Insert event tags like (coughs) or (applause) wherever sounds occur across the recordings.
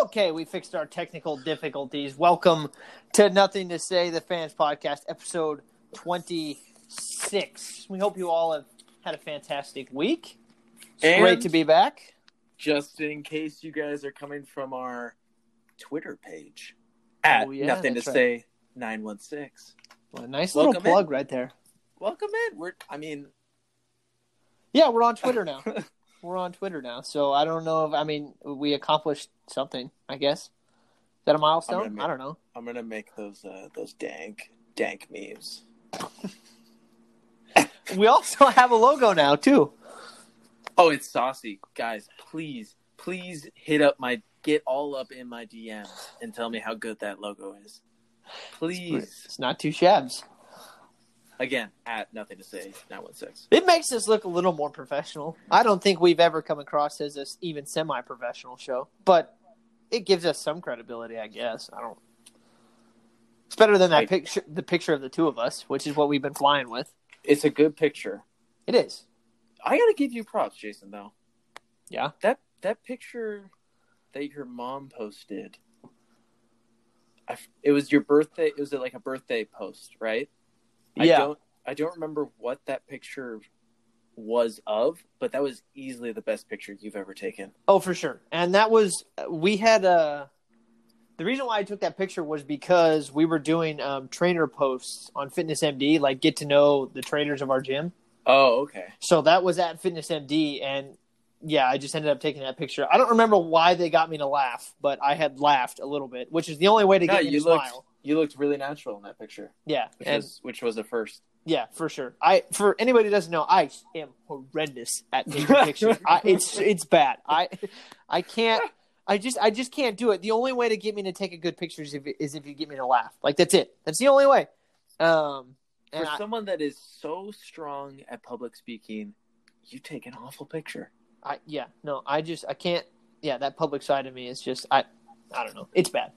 Okay, we fixed our technical difficulties. Welcome to Nothing to Say, the Fans Podcast, episode 26. We hope you all have had a fantastic week. It's And- great to be back. Just in case you guys are coming from our Twitter page oh, at Oh, yeah, nothing to that's right. say nine one six. Well, a nice Welcome little plug right there. Welcome in. We're I mean Yeah, we're on Twitter now. (laughs) we're on Twitter now. So I don't know if, I mean, we accomplished something, I guess. Is that a milestone? admit- I don't know. I'm gonna make those uh, those dank dank memes. We also have a logo now, too. Oh, it's saucy, guys. Please, please hit up my get all up in my DMs and tell me how good that logo is. Please, It's not too shabs. again at nothing to say nine one six. It makes us look a little more professional. I don't think we've ever come across as a even semi-professional show, but it gives us some credibility, I guess. I don't. It's better than that Right. picture, the picture of the two of us, which is what we've been flying with. It's a good picture. It is. I gotta give you props, Jason. Though Yeah. that that picture that your mom posted, I it was your birthday. It was like a birthday post, right? I Yeah. don't. I don't remember what that picture was of, but that was easily the best picture you've ever taken. Oh, for sure. And that was we had uh the reason why I took that picture was because we were doing um, trainer posts on Fitness MD, like get to know the trainers of our gym. Oh, okay. So that was at Fitness MD, and yeah, I just ended up taking that picture. I don't remember why they got me to laugh, but I had laughed a little bit, which is the only way to No, get to you looked smile. you looked really natural in that picture, Yeah, which and was which was a first. Yeah, for sure. I for anybody who doesn't know, I am horrendous at (laughs) taking pictures. I, it's it's bad. I I can't. I just I just can't do it. The only way to get me to take a good picture is if, is if you get me to laugh. Like that's it. That's the only way. Um, and For I, someone that is so strong at public speaking, you take an awful picture. I yeah no I just I can't yeah that public side of me is just I I don't know it's bad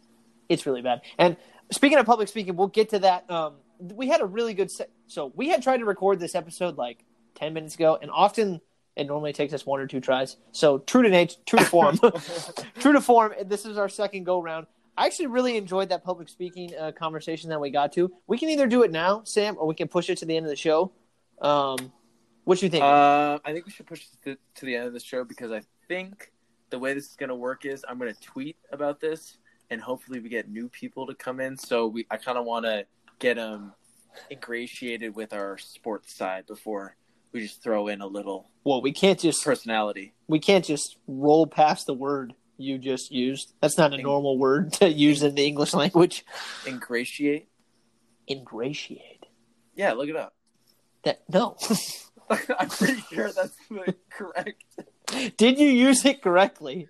it's really bad and speaking of public speaking we'll get to that um we had a really good se- so we had tried to record this episode like 10 minutes ago and often it normally takes us one or two tries. So true to nature true to form. (laughs) (laughs) True to form this is our second go round. I actually really enjoyed that public speaking uh, conversation that we got to. We can either do it now Sam or we can push it to the end of the show. Um what do you think? Uh, I think we should push it to, to the end of the show because I think the way this is going to work is I'm going to tweet about this and hopefully we get new people to come in. So we I kind of want to get them ingratiated with our sports side before we just throw in a little well we can't just personality. we can't just roll past the word you just used. That's not a Ing- normal word to use in the English language. Ingratiate? Ingratiate. Yeah, look it up. That no. (laughs) (laughs) I'm pretty sure that's correct. Did you use it correctly?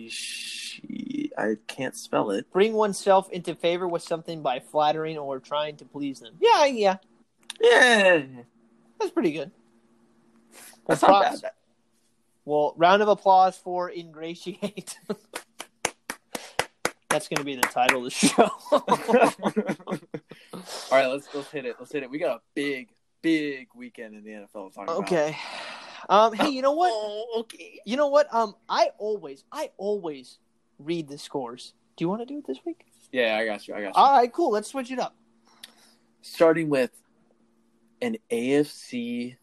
Ingratiate. I can't spell it. Bring oneself into favor with something by flattering or trying to please them. Yeah, yeah, Yeah, that's pretty good. Well, that's not props. bad. Well, round of applause for ingratiate. (laughs) that's going to be the title of the show. (laughs) All right, let's let's hit it. Let's hit it. We got a big, big weekend in the NFL to talk about. okay. Um, hey, you know what? Oh, okay. You know what? Um, I always, I always read the scores. Do you want to do it this week? Yeah, I got you. I got you. All right, cool. Let's switch it up. Starting with an AFC.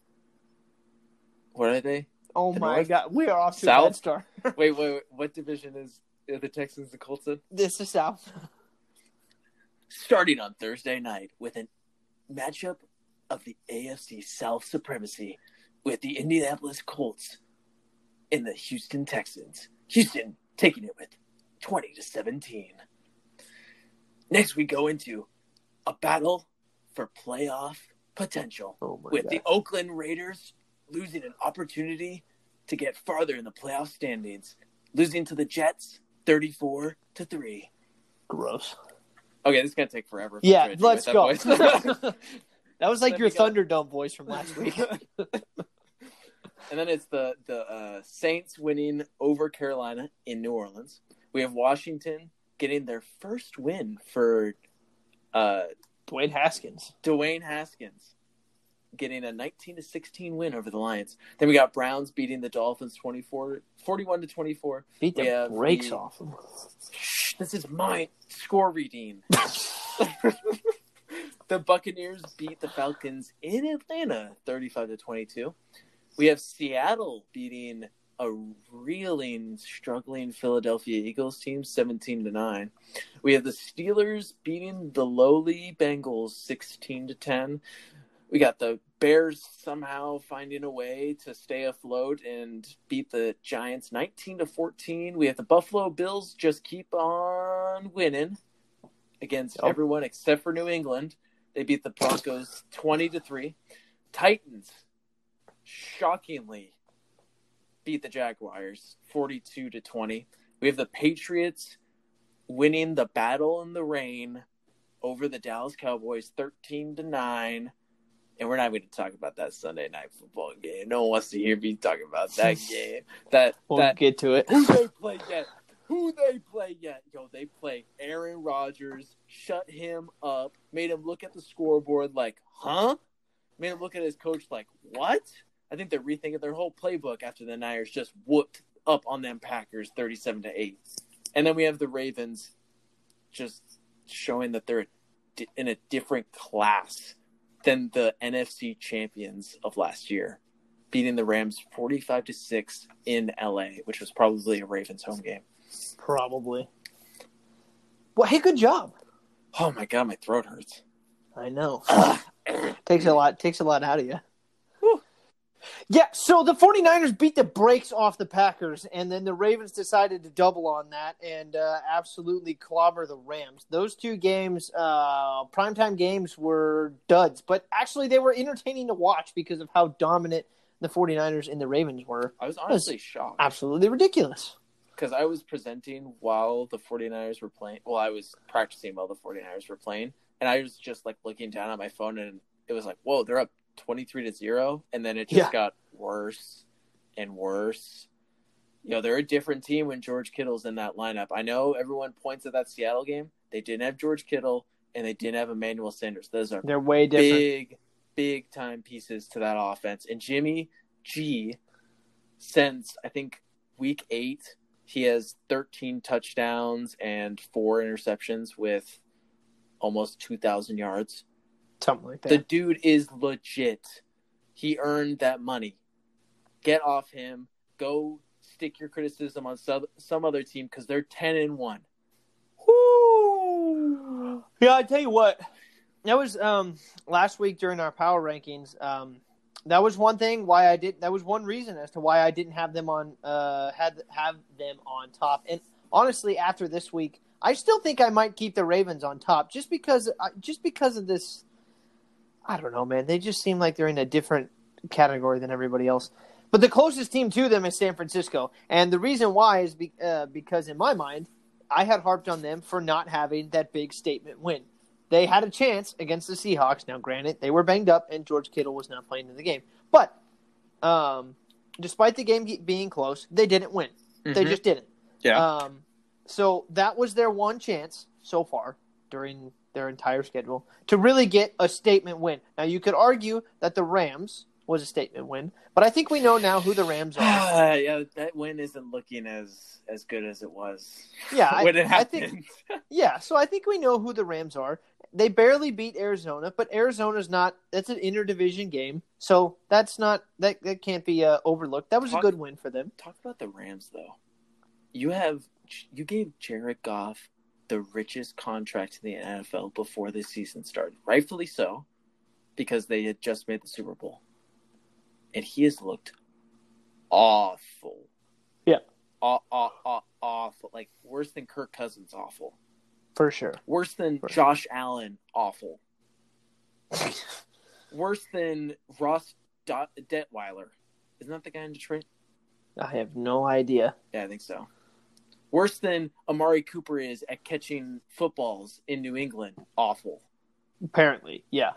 What are they? Oh The my North? god, we are off to a South? bad start. (laughs) Wait, wait, wait. What division is the Texans the Colts in? this is South. Starting on Thursday night with a matchup of the AFC South supremacy with the Indianapolis Colts and the Houston Texans. Houston taking it with 20 to 17. Next, we go into a battle for playoff potential Oh with god. the Oakland Raiders losing an opportunity to get farther in the playoff standings, losing to the Jets 34 to 3. Gross. Okay, this is gonna take forever. Yeah, Try to do let's that go. voice. (laughs) (laughs) that was like Let your me go. Thunderdome voice from last week. (laughs) and then it's the the uh, Saints winning over Carolina in New Orleans. We have Washington getting their first win for uh, Dwayne Haskins. Dwayne Haskins. getting a 19 to 16 win over the Lions. Then we got Browns beating the Dolphins 24 41 to 24. Beat the brakes the- off them. This is my score reading. (laughs) (laughs) the Buccaneers beat the Falcons in Atlanta 35 to 22. We have Seattle beating a reeling, struggling Philadelphia Eagles team 17 to 9. We have the Steelers beating the lowly Bengals 16 to 10. We got the Bears somehow finding a way to stay afloat and beat the Giants 19 to 14. We have the Buffalo Bills just keep on winning against Yep. everyone except for New England. They beat the Broncos 20 to 3. Titans shockingly beat the Jaguars 42 to 20. We have the Patriots winning the battle in the rain over the Dallas Cowboys 13 to 9. And we're not going to talk about that Sunday night football game. No one wants to hear me talking about that (laughs) game. That We'll that get to it. who they play yet? Who they play yet? Yo, they play Aaron Rodgers, shut him up, made him look at the scoreboard like, huh? Made him look at his coach like, what? I think they're rethinking their whole playbook after the Niners just whooped up on them Packers 37 to 8. And then we have the Ravens just showing that they're in a different class than the NFC champions of last year, beating the Rams 45 to 6 in LA, which was probably a Ravens home game. Probably. Well, hey, good job. Oh my god, my throat hurts. I know. (clears throat) Takes a lot takes a lot out of you. Yeah, so the 49ers beat the brakes off the Packers, and then the Ravens decided to double on that and uh, absolutely clobber the Rams. Those two games, uh, primetime games, were duds, but actually they were entertaining to watch because of how dominant the 49ers and the Ravens were. I was honestly shocked Absolutely ridiculous. because I was presenting while the 49ers were playing. Well, I was practicing while the 49ers were playing, and I was just like looking down at my phone, and it was like, whoa, they're up 23 to 0. And then it just Yeah. got worse and worse. You know, they're a different team when George Kittle's in that lineup. I know everyone points at that Seattle game. They didn't have George Kittle, and they didn't have Emmanuel Sanders. Those are They're way different. big, big time pieces to that offense. And Jimmy G, since I think week eight, he has 13 touchdowns and four interceptions with almost 2,000 yards. Something like that. The dude is legit. He earned that money. Get off him. Go stick your criticism on some, some other team because they're 10 and 1. Woo! Yeah, I tell you what, that was um last week during our power rankings. Um, that was one thing why I did. That was one reason as to why I didn't have them on. Uh, had have them on top. And honestly, after this week, I still think I might keep the Ravens on top, just because. uh, Just because of this. I don't know, man. They just seem like they're in a different category than everybody else. But the closest team to them is San Francisco, and the reason why is be, uh, because in my mind, I had harped on them for not having that big statement win. They had a chance against the Seahawks. Now, granted, they were banged up, and George Kittle was not playing in the game. But um, despite the game being close, they didn't win. They Mhm. just didn't. Yeah. Um, so that was their one chance so far during their entire schedule to really get a statement win. Now, you could argue that the Rams was a statement win, but I think we know now who the Rams (sighs) are. yeah, that win isn't looking as as good as it was. Yeah, (laughs) I- when it I think- (laughs) Yeah, so I think we know who the Rams are. They barely beat Arizona, but Arizona's not. That's an interdivision game, so that's not that that can't be uh, overlooked. That was a good win for them. Talk about the Rams though. You have you gave Jared Goff the richest contract in the NFL before the season started, rightfully so, because they had just made the Super Bowl, and he has looked awful. Yeah. Aw, aw, aw, awful, like worse than Kirk Cousins, awful. For sure. Worse than Right. Josh Allen, awful. (laughs) Worse than Ross Dot- Detweiler. Isn't that the guy in Detroit? I have no idea. Yeah, I think so. Worse than Amari Cooper is at catching footballs in New England. Awful. Apparently, yeah.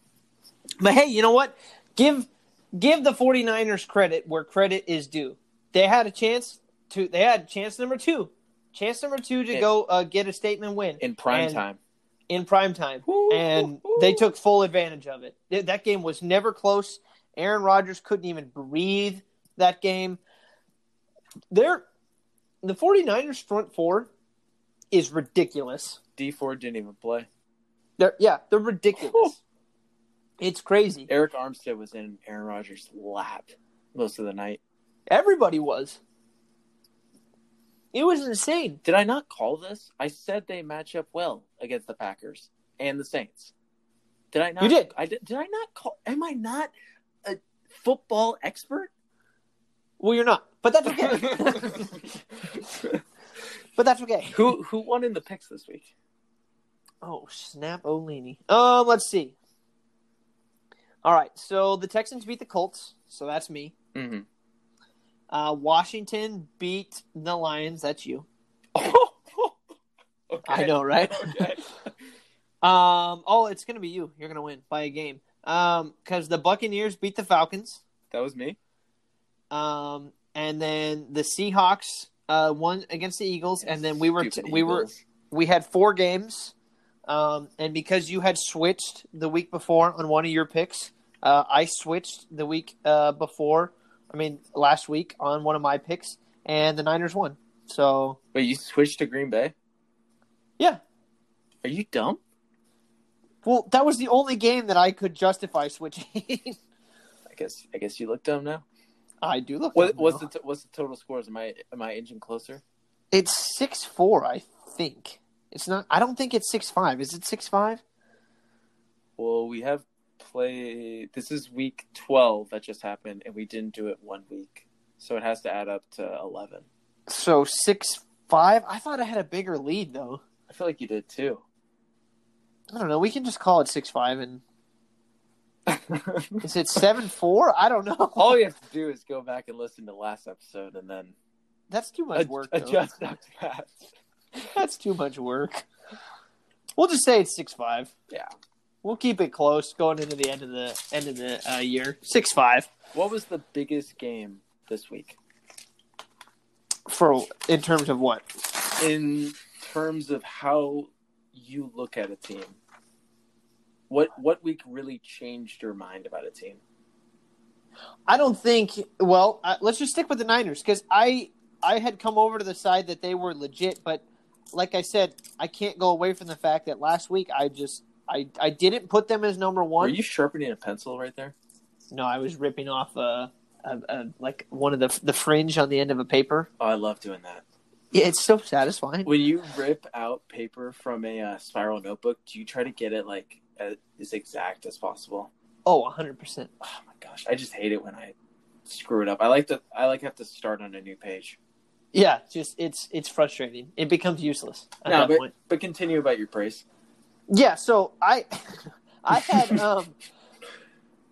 (laughs) but hey, you know what? Give give the 49ers credit where credit is due. They had a chance to they had chance number 2. Chance number 2 to go uh, get a statement win. In prime And- time. in prime time, Woo, and woo, they took full advantage of it. Th- That game was never close. Aaron Rodgers couldn't even breathe that game. They're, the 49ers front four is ridiculous. Dee Ford didn't even play. They're yeah, they're ridiculous. (laughs) It's crazy. Arik Armstead was in Aaron Rodgers' lap most of the night. Everybody was. It was insane. Did I not call this? I said they match up well against the Packers and the Saints. Did I not? You did. I did. Did I not call? Am I not a football expert? Well, you're not, but that's okay. (laughs) but that's okay. who who won in the picks this week? Oh, snap Olini. Um, let's see. All right, so the Texans beat the Colts, so that's me. Mm-hmm. Uh, Washington beat the Lions. That's you. (laughs) okay. I know, right? Okay. (laughs) Um, oh, it's gonna be you. You're gonna win by a game. Um, because the Buccaneers beat the Falcons. That was me. Um, and then the Seahawks uh won against the Eagles, and then we were t- we were we had four games. Um, and because you had switched the week before on one of your picks, uh, I switched the week uh before. I mean, last week on one of my picks, and the Niners won. So Wait, you switched to Green Bay? yeah, Are you dumb? well, that was the only game that I could justify switching. (laughs) I guess. I guess you look dumb now. I do look. What, what's the t- what's the total scores? Am I am I inching closer? It's six four, I think. It's not. I don't think it's six five. Is it six five? Well, we have play. This is week twelve that just happened, and we didn't do it one week, so it has to add up to eleven. So six five. I thought I had a bigger lead though. I feel like you did too. I don't know. We can just call it six five. And (laughs) is it seven four? I don't know. All you have to do is go back and listen to last episode, and then That's too much ad- work. Adjust that. (laughs) That's too much work. We'll just say it's six five. Yeah. We'll keep it close going into the end of the end of the uh, year. Six five What was the biggest game this week for in terms of what? in terms of how you look at a team? What what week really changed your mind about a team? I don't think. Well, uh, let's just stick with the Niners because I I had come over to the side that they were legit, but like I said, I can't go away from the fact that last week I just I I didn't put them as number one. Are you sharpening a pencil right there? No, I was ripping off uh, a, a, like one of the the fringe on the end of a paper. Oh, I love doing that. Yeah, it's so satisfying. When you rip out paper from a uh, spiral notebook, do you try to get it like as exact as possible? Oh, 100 percent. Oh my gosh, I just hate it when I screw it up. I like to I like have to start on a new page. Yeah, just it's it's frustrating. It becomes useless at No, that but point. but continue about your praise. Yeah, so I (laughs) I had (laughs) um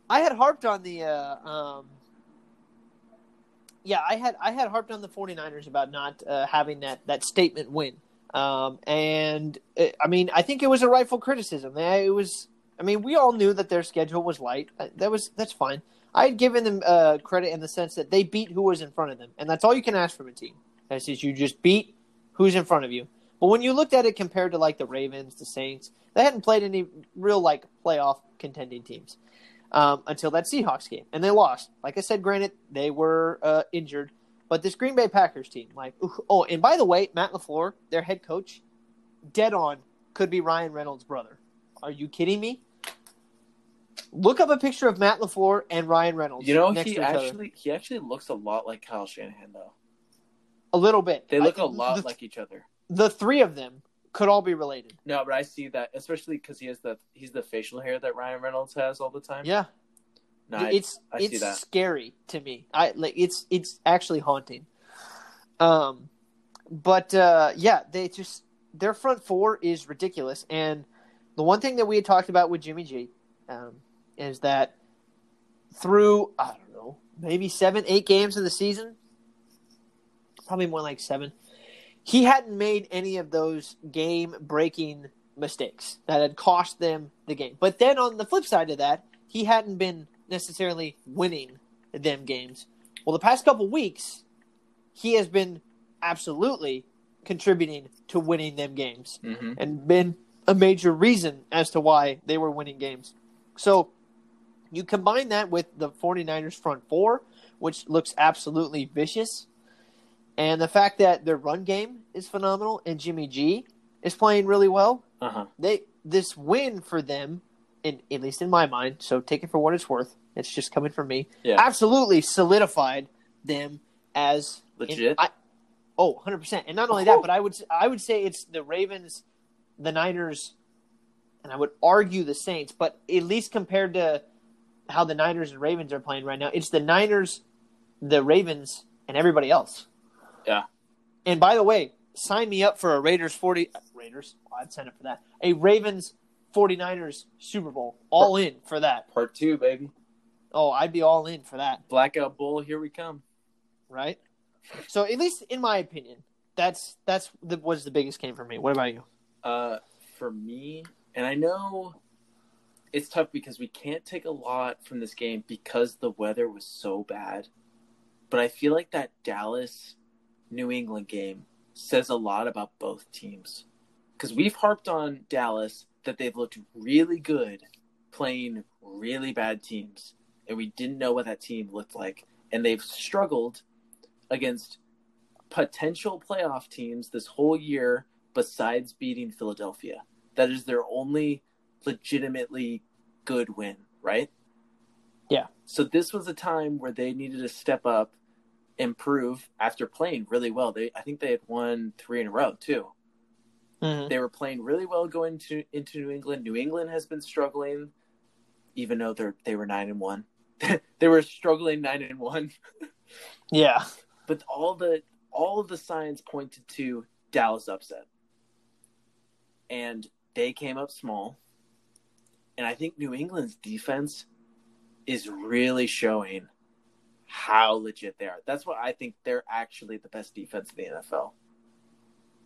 I had harped on the uh um yeah, I had I had harped on the 49ers about not uh, having that that statement win. Um and uh, I mean, I think it was a rightful criticism. It was I mean, we all knew that their schedule was light. Uh, That was that's fine. I had given them uh, credit in the sense that they beat who was in front of them, and that's all you can ask from a team. That is, you just beat who's in front of you. But when you looked at it compared to like the Ravens, the Saints, they hadn't played any real like playoff contending teams um, until that Seahawks game, and they lost. Like I said, granted they were uh, injured, but this Green Bay Packers team, like, oh, and by the way, Matt Lafleur, their head coach, dead on, could be Ryan Reynolds' brother. Are you kidding me? Look up a picture of Matt Lafleur and Ryan Reynolds. You know, next he to each other. actually he actually looks a lot like Kyle Shanahan though. a little bit. They look I- a lot the, like each other. the three of them could all be related. No, but I see that especially because he has the he's the facial hair that Ryan Reynolds has all the time. Yeah, no, it's I see it's scary to me. I like it's it's actually haunting. Um, but uh, yeah, they just their front four is ridiculous. And the one thing that we had talked about with Jimmy G um, is that through I don't know maybe seven eight games of the season, probably more like seven, he hadn't made any of those game breaking mistakes that had cost them the game. But then on the flip side of that, he hadn't been necessarily winning them games. Well, the past couple weeks, he has been absolutely contributing to winning them games hmm and been a major reason as to why they were winning games. So you combine that with the 49ers front four, which looks absolutely vicious, and the fact that their run game is phenomenal and Jimmy G is playing really well. Uh huh. They this win for them, in at least in my mind, so take it for what it's worth. It's just coming from me. Yeah. Absolutely solidified them as Legit. I, oh, 100 percent. And not only that, but I would I would say it's the Ravens, the Niners, and I would argue the Saints. But at least compared to how the Niners and Ravens are playing right now, it's the Niners, the Ravens, and everybody else. Yeah. And by the way, sign me up for a Raiders 40 Raiders. I'd sign up for that. A Ravens 49ers Super Bowl. All in for that. Part two, baby. Oh, I'd be all in for that, Blackout Bowl. Here we come. right? So at least in my opinion, that's that's the, was the biggest game for me. What about you? Uh, for me, and I know it's tough because we can't take a lot from this game because the weather was so bad. But I feel like that Dallas New England game says a lot about both teams. Because we've harped on Dallas that they've looked really good playing really bad teams. And we didn't know what that team looked like. And they've struggled against potential playoff teams this whole year besides beating Philadelphia. That is their only legitimately good win, right? Yeah. So this was a time where they needed to step up, improve after playing really well. They I think they had won 3 in a row, too. Mm-hmm. They were playing really well going to into New England. New England has been struggling even though they're they were 9 and 1. (laughs) they were struggling 9 and 1. (laughs) Yeah. but all the all of the signs pointed to Dallas upset. And they came up small. And I think New England's defense is really showing how legit they are. That's why I think they're actually the best defense in the NFL.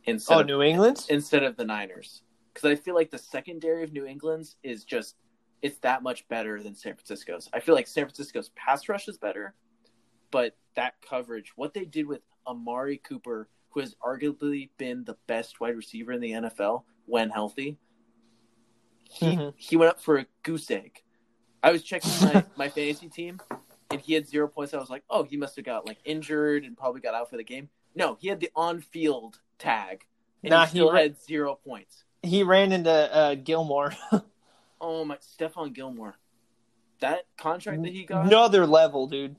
Instead Oh, of, New England. instead of the Niners. Because I feel like the secondary of New England's is just it's that much better than San Francisco's. I feel like San Francisco's pass rush is better, but that coverage, what they did with Amari Cooper, who has arguably been the best wide receiver in the NFL when healthy, he Mhm. he went up for a goose egg. I was checking my, (laughs) my fantasy team, and he had zero points. I was like, oh, he must have got like injured and probably got out for the game. No, he had the on field tag, and Nah, he he still ra- had zero points. He ran into uh, Gilmore. (laughs) Oh my, Stephon Gilmore, that contract that he got Another level, dude.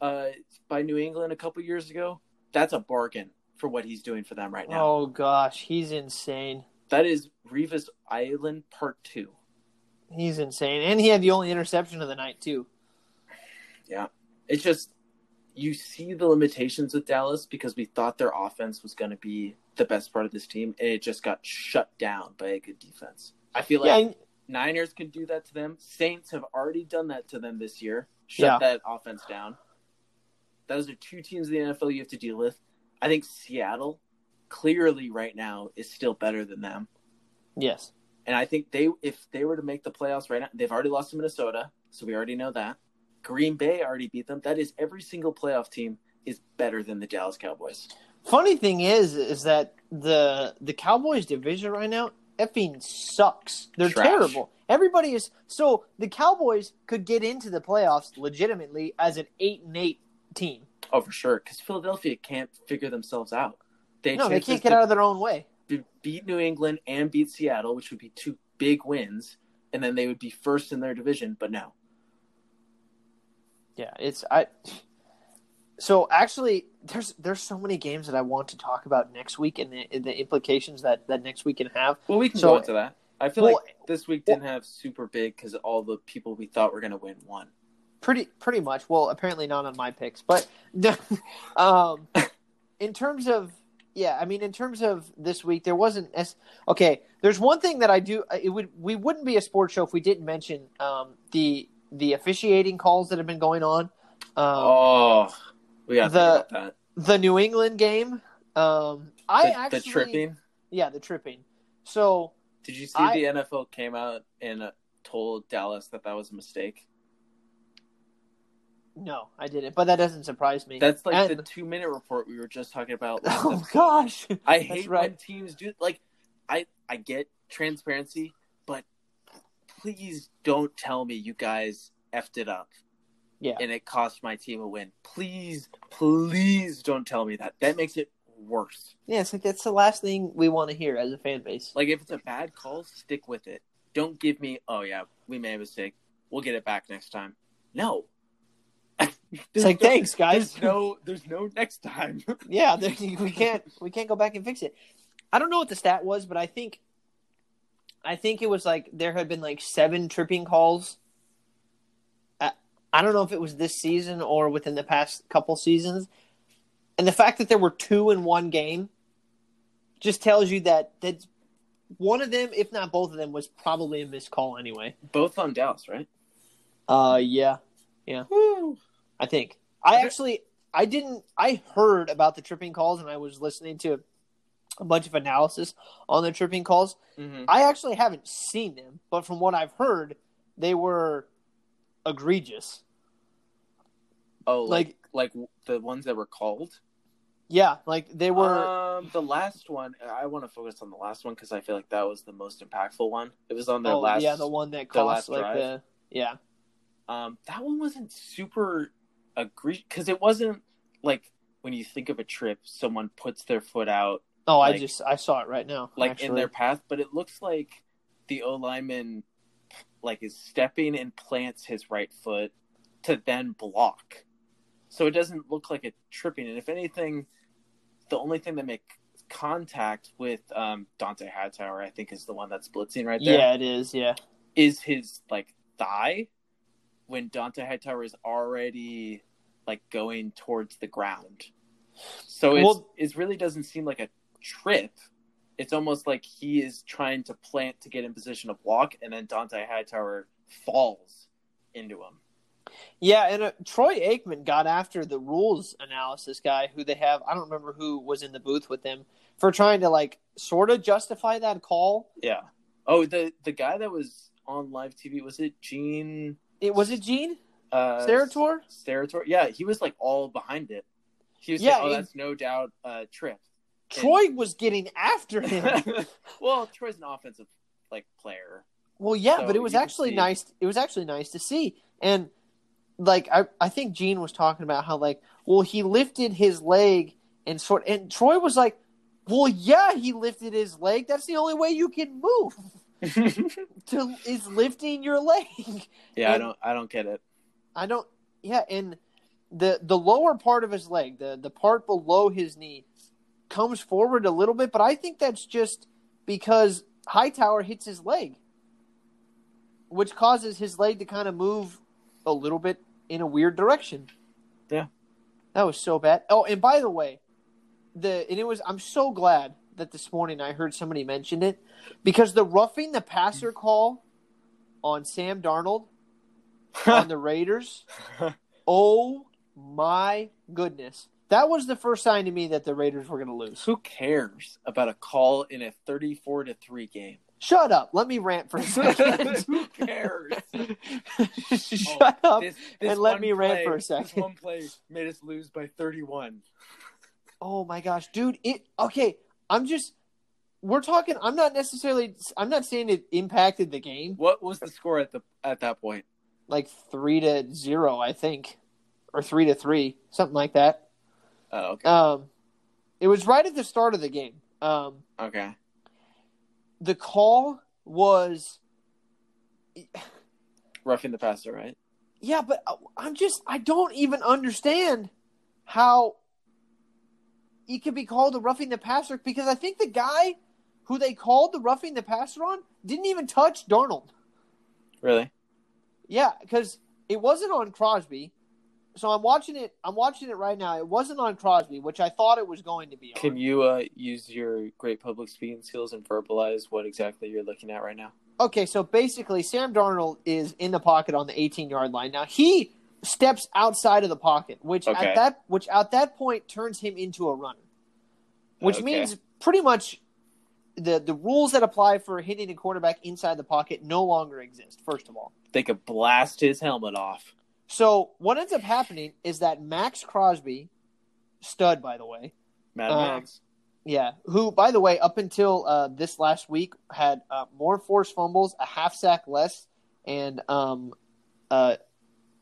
uh, by New England a couple years ago, that's a bargain for what he's doing for them right now. Oh gosh, he's insane. That is Revis Island Part Two. He's insane, and he had the only interception of the night too. Yeah, it's just you see the limitations with Dallas because we thought their offense was going to be the best part of this team, and it just got shut down by a good defense. I feel like and- Niners can do that to them. Saints have already done that to them this year. Shut Yeah. that offense down. Those are two teams in the NFL you have to deal with. I think Seattle clearly right now is still better than them. yes. And I think they if they were to make the playoffs right now, they've already lost to Minnesota, so we already know that. Green Bay already beat them. That is every single playoff team is better than the Dallas Cowboys. Funny thing is, is that the the Cowboys division right now effing sucks. They're Trash. terrible. Everybody is so the Cowboys could get into the playoffs legitimately as an eight and eight team. Oh, for sure, because Philadelphia can't figure themselves out. They No, they can't get out of their own way. beat New England and beat Seattle, which would be two big wins, and then they would be first in their division. But no, Yeah, it's I. So actually, there's there's so many games that I want to talk about next week and the, the implications that that next week can have. well, we can So- go into that. I feel Well- like this week didn't have super big because all the people we thought were going to win won. Pretty pretty much. Well, apparently not on my picks, but (laughs) um, in terms of yeah, I mean in terms of this week, there wasn't as okay. There's one thing that I do. It would we wouldn't be a sports show if we didn't mention um, the the officiating calls that have been going on. Um, oh, we got the- The New England game. Um. I The, actually the tripping. Yeah, the tripping. So Did you see I- the NFL came out and uh, told Dallas that that was a mistake? no, I didn't. But that doesn't surprise me. That's like And- the two minute report we were just talking about. (laughs) oh episode. gosh, I hate right. when teams do like I I get transparency, please don't tell me you guys effed it up Yeah. and it cost my team a win. Please, please don't tell me that. That makes it worse. Yeah, it's like that's the last thing we want to hear as a fan base. Like if it's a bad call, stick with it. Don't give me, oh yeah, we made a mistake. We'll get it back next time. No. (laughs) It's like thanks, guys. There's no, there's no next time. (laughs) Yeah, there, we can't we can't go back and fix it. I don't know what the stat was, but I think I think it was like there had been like seven tripping calls. I, I don't know if it was this season or within the past couple seasons, and the fact that there were two in one game just tells you that that one of them, if not both of them, was probably a missed call anyway. Both on Dallas, right? Uh, yeah, Woo. I think I actually I didn't I heard about the tripping calls and I was listening to a bunch of analysis on the tripping calls. hmm I actually haven't seen them, but from what I've heard, they were egregious. Oh, like, Like like the ones that were called. yeah, like they were Um, the last one. I want to focus on the last one because I feel like that was the most impactful one. It was on the oh last. yeah, the one that cost like drive. the yeah. Um, that one wasn't super agree because it wasn't like when you think of a trip, someone puts their foot out Oh, I just I saw it right now. like in their path, but it looks like the O lineman like is stepping and plants his right foot to then block. So it doesn't look like a tripping. And if anything, the only thing that makes contact with um, Dont'a Hightower, I think, is the one that's blitzing right there. Yeah, it is. Yeah. Is his like thigh when Dont'a Hightower is already like going towards the ground. So it's, Well- it really doesn't seem like a trip. It's almost like he is trying to plant to get in position to block, and then Dont'a Hightower falls into him. Yeah, and uh, Troy Aikman got after the rules analysis guy who they have. I don't remember who was in the booth with them for trying to like sort of justify that call. Yeah. Oh, the the guy that was on live TV was it Gene It was it Gene uh, Steratore? Steratore? Yeah, he was like all behind it. He was Yeah, saying, "Oh, that's no doubt a trip." Troy was getting after him. (laughs) well, Troy's an offensive like player. well, yeah, So but it was actually nice. It was actually nice to see, and like I, I think Gene was talking about how like, well, he lifted his leg and sort, and Troy was like, well, yeah, he lifted his leg. That's the only way you can move. (laughs) To is lifting your leg. yeah, I don't I don't get it. I don't. Yeah, and the the lower part of his leg, the the part below his knee, comes forward a little bit, but I think that's just because Hightower hits his leg, which causes his leg to kind of move a little bit in a weird direction. Yeah. that was so bad. Oh, and by the way, the and it was. I'm so glad that this morning I heard somebody mention it because the roughing the passer call on Sam Darnold on the (laughs) Raiders. Oh my goodness. That was the first sign to me that the Raiders were going to lose. Who cares about a call in a 34 to 3 game? Shut up. Let me rant for a (laughs) second. (laughs) Who cares? (laughs) Shut oh, up. This- and let me rant for a This second. one play made us lose by 31. Oh my gosh, dude. It okay. I'm just we're talking I'm not necessarily I'm not saying it impacted the game What was the score at the at that point? like 3 to 0, I think. Or 3 to 3, something like that. Oh, okay. Um it was right at the start of the game. Um Okay. the call was Roughing the passer, right? Yeah, but uh, I'm just I don't even understand how it could be called a roughing the passer because I think the guy who they called the roughing the passer on didn't even touch Darnold. Really? Yeah, because it wasn't on Crosby. So I'm watching it. I'm watching it right now. It wasn't on Crosby, which I thought it was going to be on. Can you uh, use your great public speaking skills and verbalize what exactly you're looking at right now? Okay, so basically, Sam Darnold is in the pocket on the 18 yard line. Now he steps outside of the pocket, which Okay. at that which at that point turns him into a runner, which Okay. means pretty much the the rules that apply for hitting a quarterback inside the pocket no longer exist. First of all, They could blast his helmet off. So what ends up happening is that Maxx Crosby, stud by the way, Mad Um, Max. Yeah, who, by the way, up until uh, this last week had uh, more forced fumbles, a half sack less, and um, uh,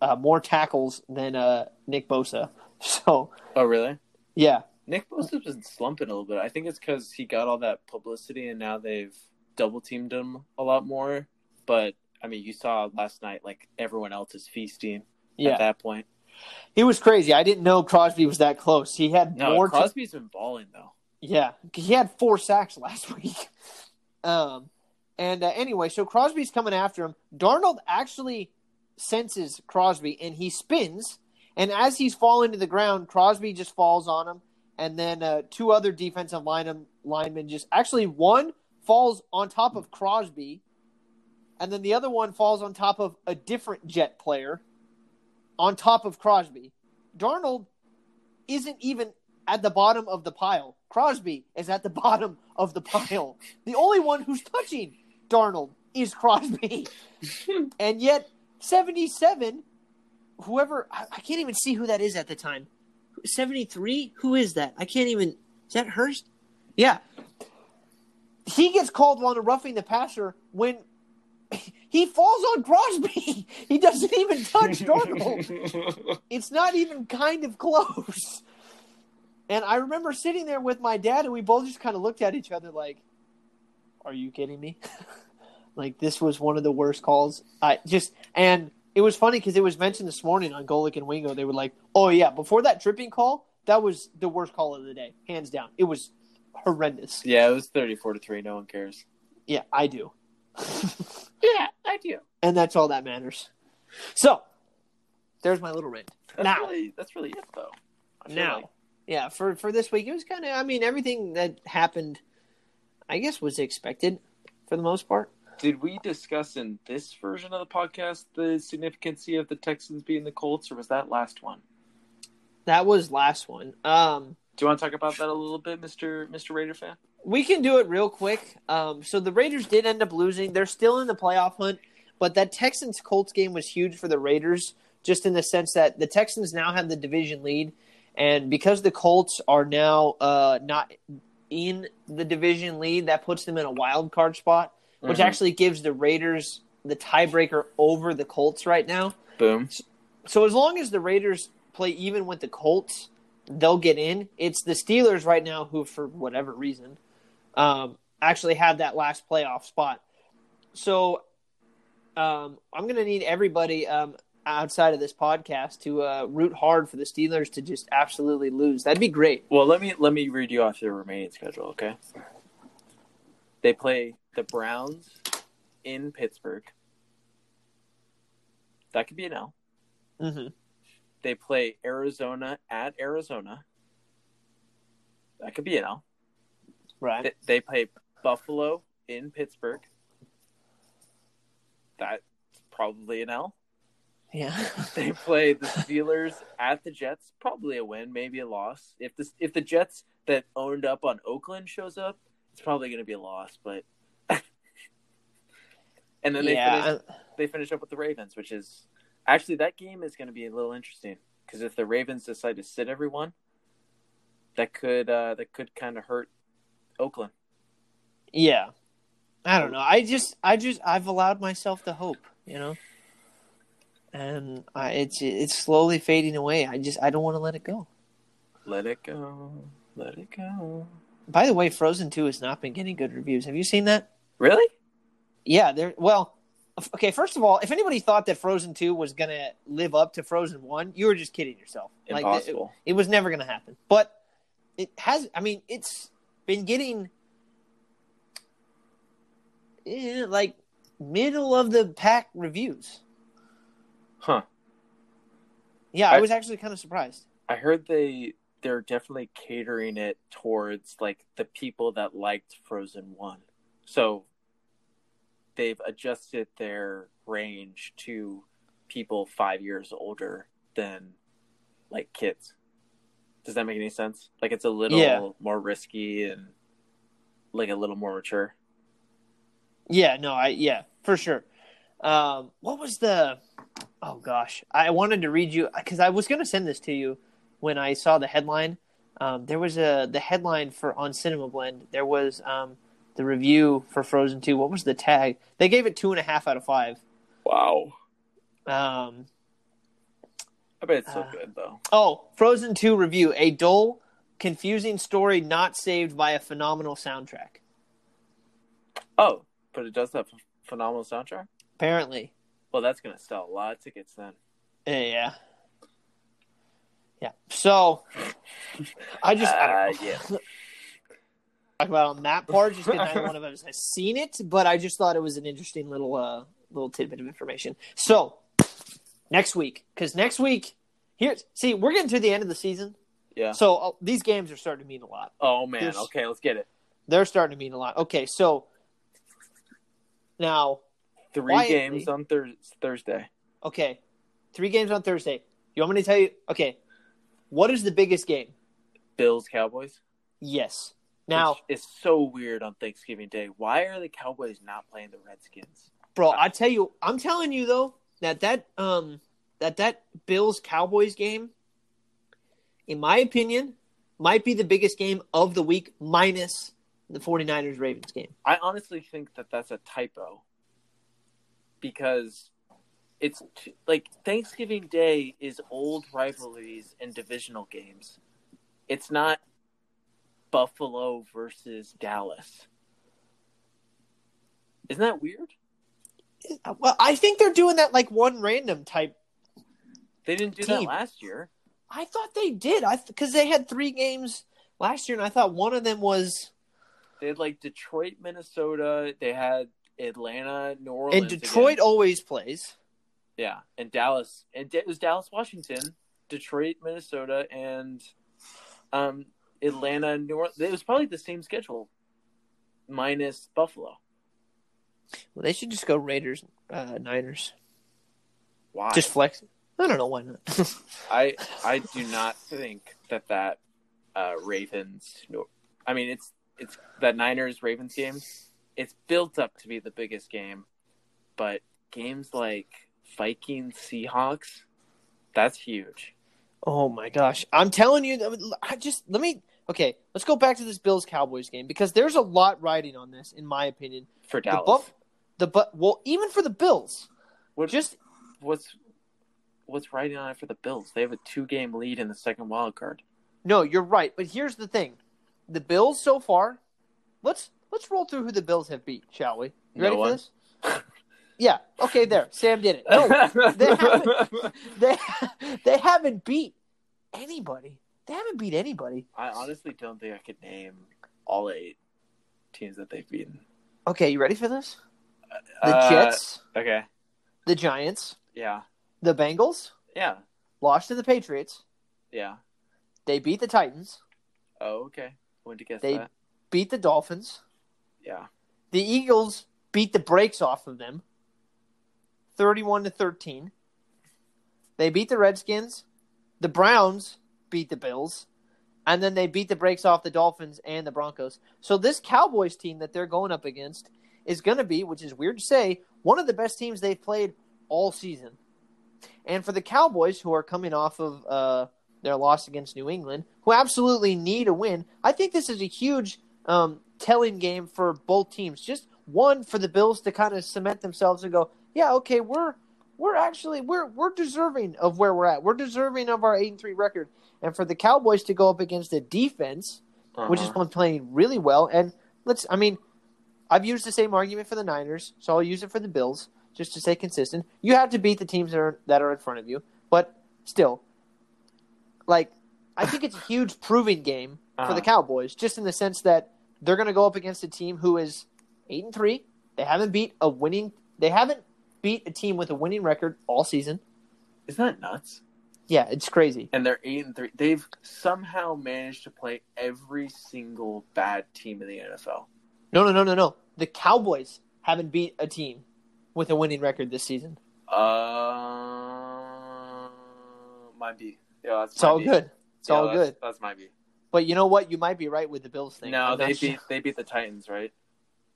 uh, more tackles than uh, Nick Bosa. (laughs) So, Oh, really? yeah, Nick Bosa's been slumping a little bit. I think it's because he got all that publicity, and now they've double teamed him a lot more. But I mean, you saw last night, like everyone else is feasting yeah, at that point. he was crazy. I didn't know Crosby was that close. He had No, more. Crosby's been balling though. Yeah, he had four sacks (laughs) last week. Um, and uh, anyway, so Crosby's coming after him. Darnold actually senses Crosby and he spins. And as he's falling to the ground, Crosby just falls on him. And then uh, two other defensive line linemen just actually one falls on top of Crosby, and then the other one falls on top of a different Jet player on top of Crosby. Darnold isn't even at the bottom of the pile. Crosby is at the (laughs) bottom of the pile. The only one who's touching Darnold is Crosby. (laughs) and yet, 77, whoever, I, I can't even see who that is at the time. 73? Who is that? I can't even. Is that Hurst? Yeah. He gets called on a roughing the passer when (coughs) he falls on Crosby. (laughs) He doesn't even touch Darnold (laughs) it's not even kind of close. And I remember sitting there with my dad, and we both just kind of looked at each other like, "Are you kidding me?" (laughs) like this was one of the worst calls. I just and it was funny because it was mentioned this morning on Golic and Wingo. They were like, "Oh yeah, before that tripping call, that was the worst call of the day, hands down. It was horrendous." yeah, it was thirty-four to three. No one cares. Yeah, I do, Yeah, I do. and that's all that matters. So, there's my little rant. That's Now. really that's really it though. I now like- yeah for for this week it was kind of i mean everything that happened i guess was expected for the most part Did we discuss in this version of the podcast the significance of the Texans being the Colts, or was that last one? that was last one um Do you want to talk about that a little bit, Mister Mister Raider fan? We can do it real quick um so the raiders did end up losing they're still in the playoff hunt but that texans colts game was huge for the raiders just in the sense that the texans now have the division lead and because the colts are now uh not in the division lead that puts them in a wild card spot which Mhm. actually gives the Raiders the tiebreaker over the Colts right now. Boom. So as long as the Raiders play even with the Colts, they'll get in. It's the Steelers right now who, for whatever reason, um, actually have that last playoff spot. So um, I'm going to need everybody um, outside of this podcast to uh, root hard for the Steelers to just absolutely lose. That'd be great. Well, let me let me read you off the remaining schedule, okay? They play the Browns in Pittsburgh. That could be an L. Mm-hmm. They play Arizona at Arizona. That could be an L. Right. They, they play Buffalo in Pittsburgh. That's probably an L. Yeah. (laughs) They play the Steelers at the Jets, probably a win, maybe a loss. If the if the Jets that owned up on Oakland shows up, it's probably going to be a loss. But (laughs) and then they yeah. finish, they finish up with the Ravens, which is actually that game is going to be a little interesting because if the Ravens decide to sit everyone, that could uh, that could kind of hurt Oakland. Yeah. I don't know. I just I just I've allowed myself to hope, you know. And I, it's it's slowly fading away. I just I don't want to let it go. Let it go, let it go. By the way, Frozen 2 has not been getting good reviews. Have you seen that? Really? Yeah, there well, okay, first of all, if anybody thought that Frozen 2 was going to live up to Frozen 1, you were just kidding yourself. Like it, Impossible. it was never going to happen. But it has I mean, it's been getting eh, like middle of the pack reviews. huh. Yeah, I, I- was actually kind of surprised. I heard they they're definitely catering it towards like the people that liked Frozen 1. So they've adjusted their range to people 5 years older than like kids. Does that make any sense? Like it's a little Yeah. more risky and like a little more mature. Yeah, no, I yeah, for sure. Um, what was the? Oh gosh, I wanted to read you because I was going to send this to you when I saw the headline. Um, there was a the headline for on Cinema Blend. There was um, the review for Frozen Two. What was the tag? They gave it two and a half out of five. Wow. Um, I bet it's so Uh, good though. oh, Frozen Two review: a dull, confusing story not saved by a phenomenal soundtrack. Oh, but it does have a phenomenal soundtrack. Apparently, Well, that's gonna sell a lot of tickets then. yeah, yeah. So, I just I Uh, know. yeah. (laughs) talk about on that part just because neither one of us has seen it, but I just thought it was an interesting little uh little tidbit of information. So next week, because next week here's see we're getting to the end of the season, Yeah. so uh, these games are starting to mean a lot. Oh man. Here's- Okay, let's get it. They're starting to mean a lot. Okay, so now Three Quietly. games on thurs Thursday. okay, three games on Thursday. You want me to tell you? Okay, what is the biggest game? Bills Cowboys. Yes. Now, Which is so weird on Thanksgiving Day. Why are the Cowboys not playing the Redskins? bro, I tell you, I'm telling you though that that um that that Bills Cowboys game, in my opinion, might be the biggest game of the week, minus the 49ers Ravens game. I honestly think that that's a typo because it's t- like Thanksgiving Day is old rivalries and divisional games. It's not Buffalo versus Dallas. Isn't that weird? Well, I think they're doing that like one random type. They didn't do that last year. I thought they did. I because they had three games last year, and I thought one of them was They had like Detroit, Minnesota. They had Atlanta, New Orleans. and Detroit again. always plays. Yeah, and Dallas, and it was Dallas, Washington, Detroit, Minnesota, and um, Atlanta, New Orleans. It was probably the same schedule, minus Buffalo. Well, they should just go Raiders, uh, Niners. Why? Just flex. I don't know why not. (laughs) I I do not think that that uh, Ravens. No, I mean it's it's that Niners Ravens game. It's built up to be the biggest game, but games like Vikings Seahawks, that's huge. Oh my gosh. I'm telling you I just let me okay, let's go back to this Bills Cowboys game because there's a lot riding on this in my opinion. for Dallas. The but well even for the Bills. What- Just what's what's riding on it for the Bills? They have a two game lead in the second wild card. no, you're right, but here's the thing. The Bills so far, let's let's roll through who the Bills have beat, shall we? You No ready one. for this? (laughs) Yeah, okay there. Sam did it. No, (laughs) they haven't they (laughs) they haven't beat anybody. They haven't beat anybody. I honestly don't think I could name all eight teams that they've beaten. Okay, you ready for this? The Uh, Jets, Okay. the Giants, Yeah. the Bengals Yeah. lost to the Patriots. Yeah. They beat the Titans, Oh, okay. When to guess They- that? beat the Dolphins. Yeah. The Eagles beat the brakes off of them, thirty-one to thirteen. They beat the Redskins. The Browns beat the Bills, and then they beat the brakes off the Dolphins and the Broncos. So this Cowboys team that they're going up against is going to be, which is weird to say, one of the best teams they've played all season. And for the Cowboys, who are coming off of uh, their loss against New England, who absolutely need a win, I think this is a huge um, telling game for both teams. Just one for the Bills to kind of cement themselves and go, yeah, okay, we're we're actually we're we're deserving of where we're at. We're deserving of our eight and three record. And for the Cowboys to go up against a defense which has Uh-huh. been playing really well. And let's, I mean, I've used the same argument for the Niners, so I'll use it for the Bills just to stay consistent. You have to beat the teams that are that are in front of you, but still, like, I think it's a huge proving game for Uh-huh. the Cowboys, just in the sense that they're going to go up against a team who is eight and three. They haven't beat a winning. They haven't beat a team with a winning record all season. Isn't that nuts? Yeah, it's crazy. And they're eight and three. They've somehow managed to play every single bad team in the NFL. No, no, no, no, no. The Cowboys haven't beat a team with a winning record this season. Uh, might be. Yeah, that's It's all be. good. It's Yeah, all that's- good. That's might be. But you know what? You might be right with the Bills thing. No, I'm they sure. beat they beat the Titans, right?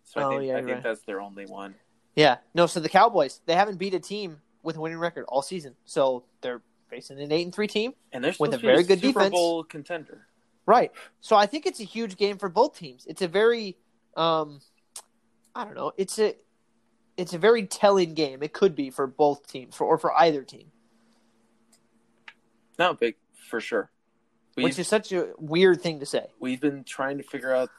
So I Oh, think yeah, I think right. that's their only one. Yeah, no. So the Cowboys, they haven't beat a team with a winning record all season. So they're facing an eight and three team. And they're With a very good Super defense. Bowl contender. Right. So I think it's a huge game for both teams. It's a very, um, I don't know. It's a, it's a very telling game. It could be for both teams, for or for either team, No, big for sure. We've, which is such a weird thing to say. we've been trying to figure out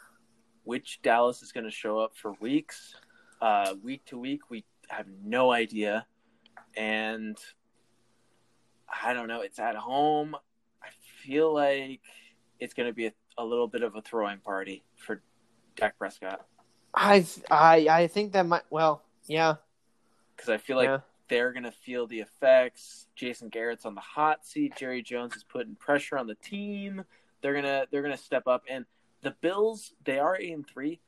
which Dallas is going to show up for weeks, uh, week to week. We have no idea, and I don't know. It's at home. I feel like it's going to be a, a little bit of a throwing party for Dak Prescott I, I, I think that might. Well, yeah, because I feel like yeah. they're going to feel the effects. Jason Garrett's on the hot seat. Jerry Jones is putting pressure on the team. They're gonna they're gonna step up. And the Bills, they are eight and three,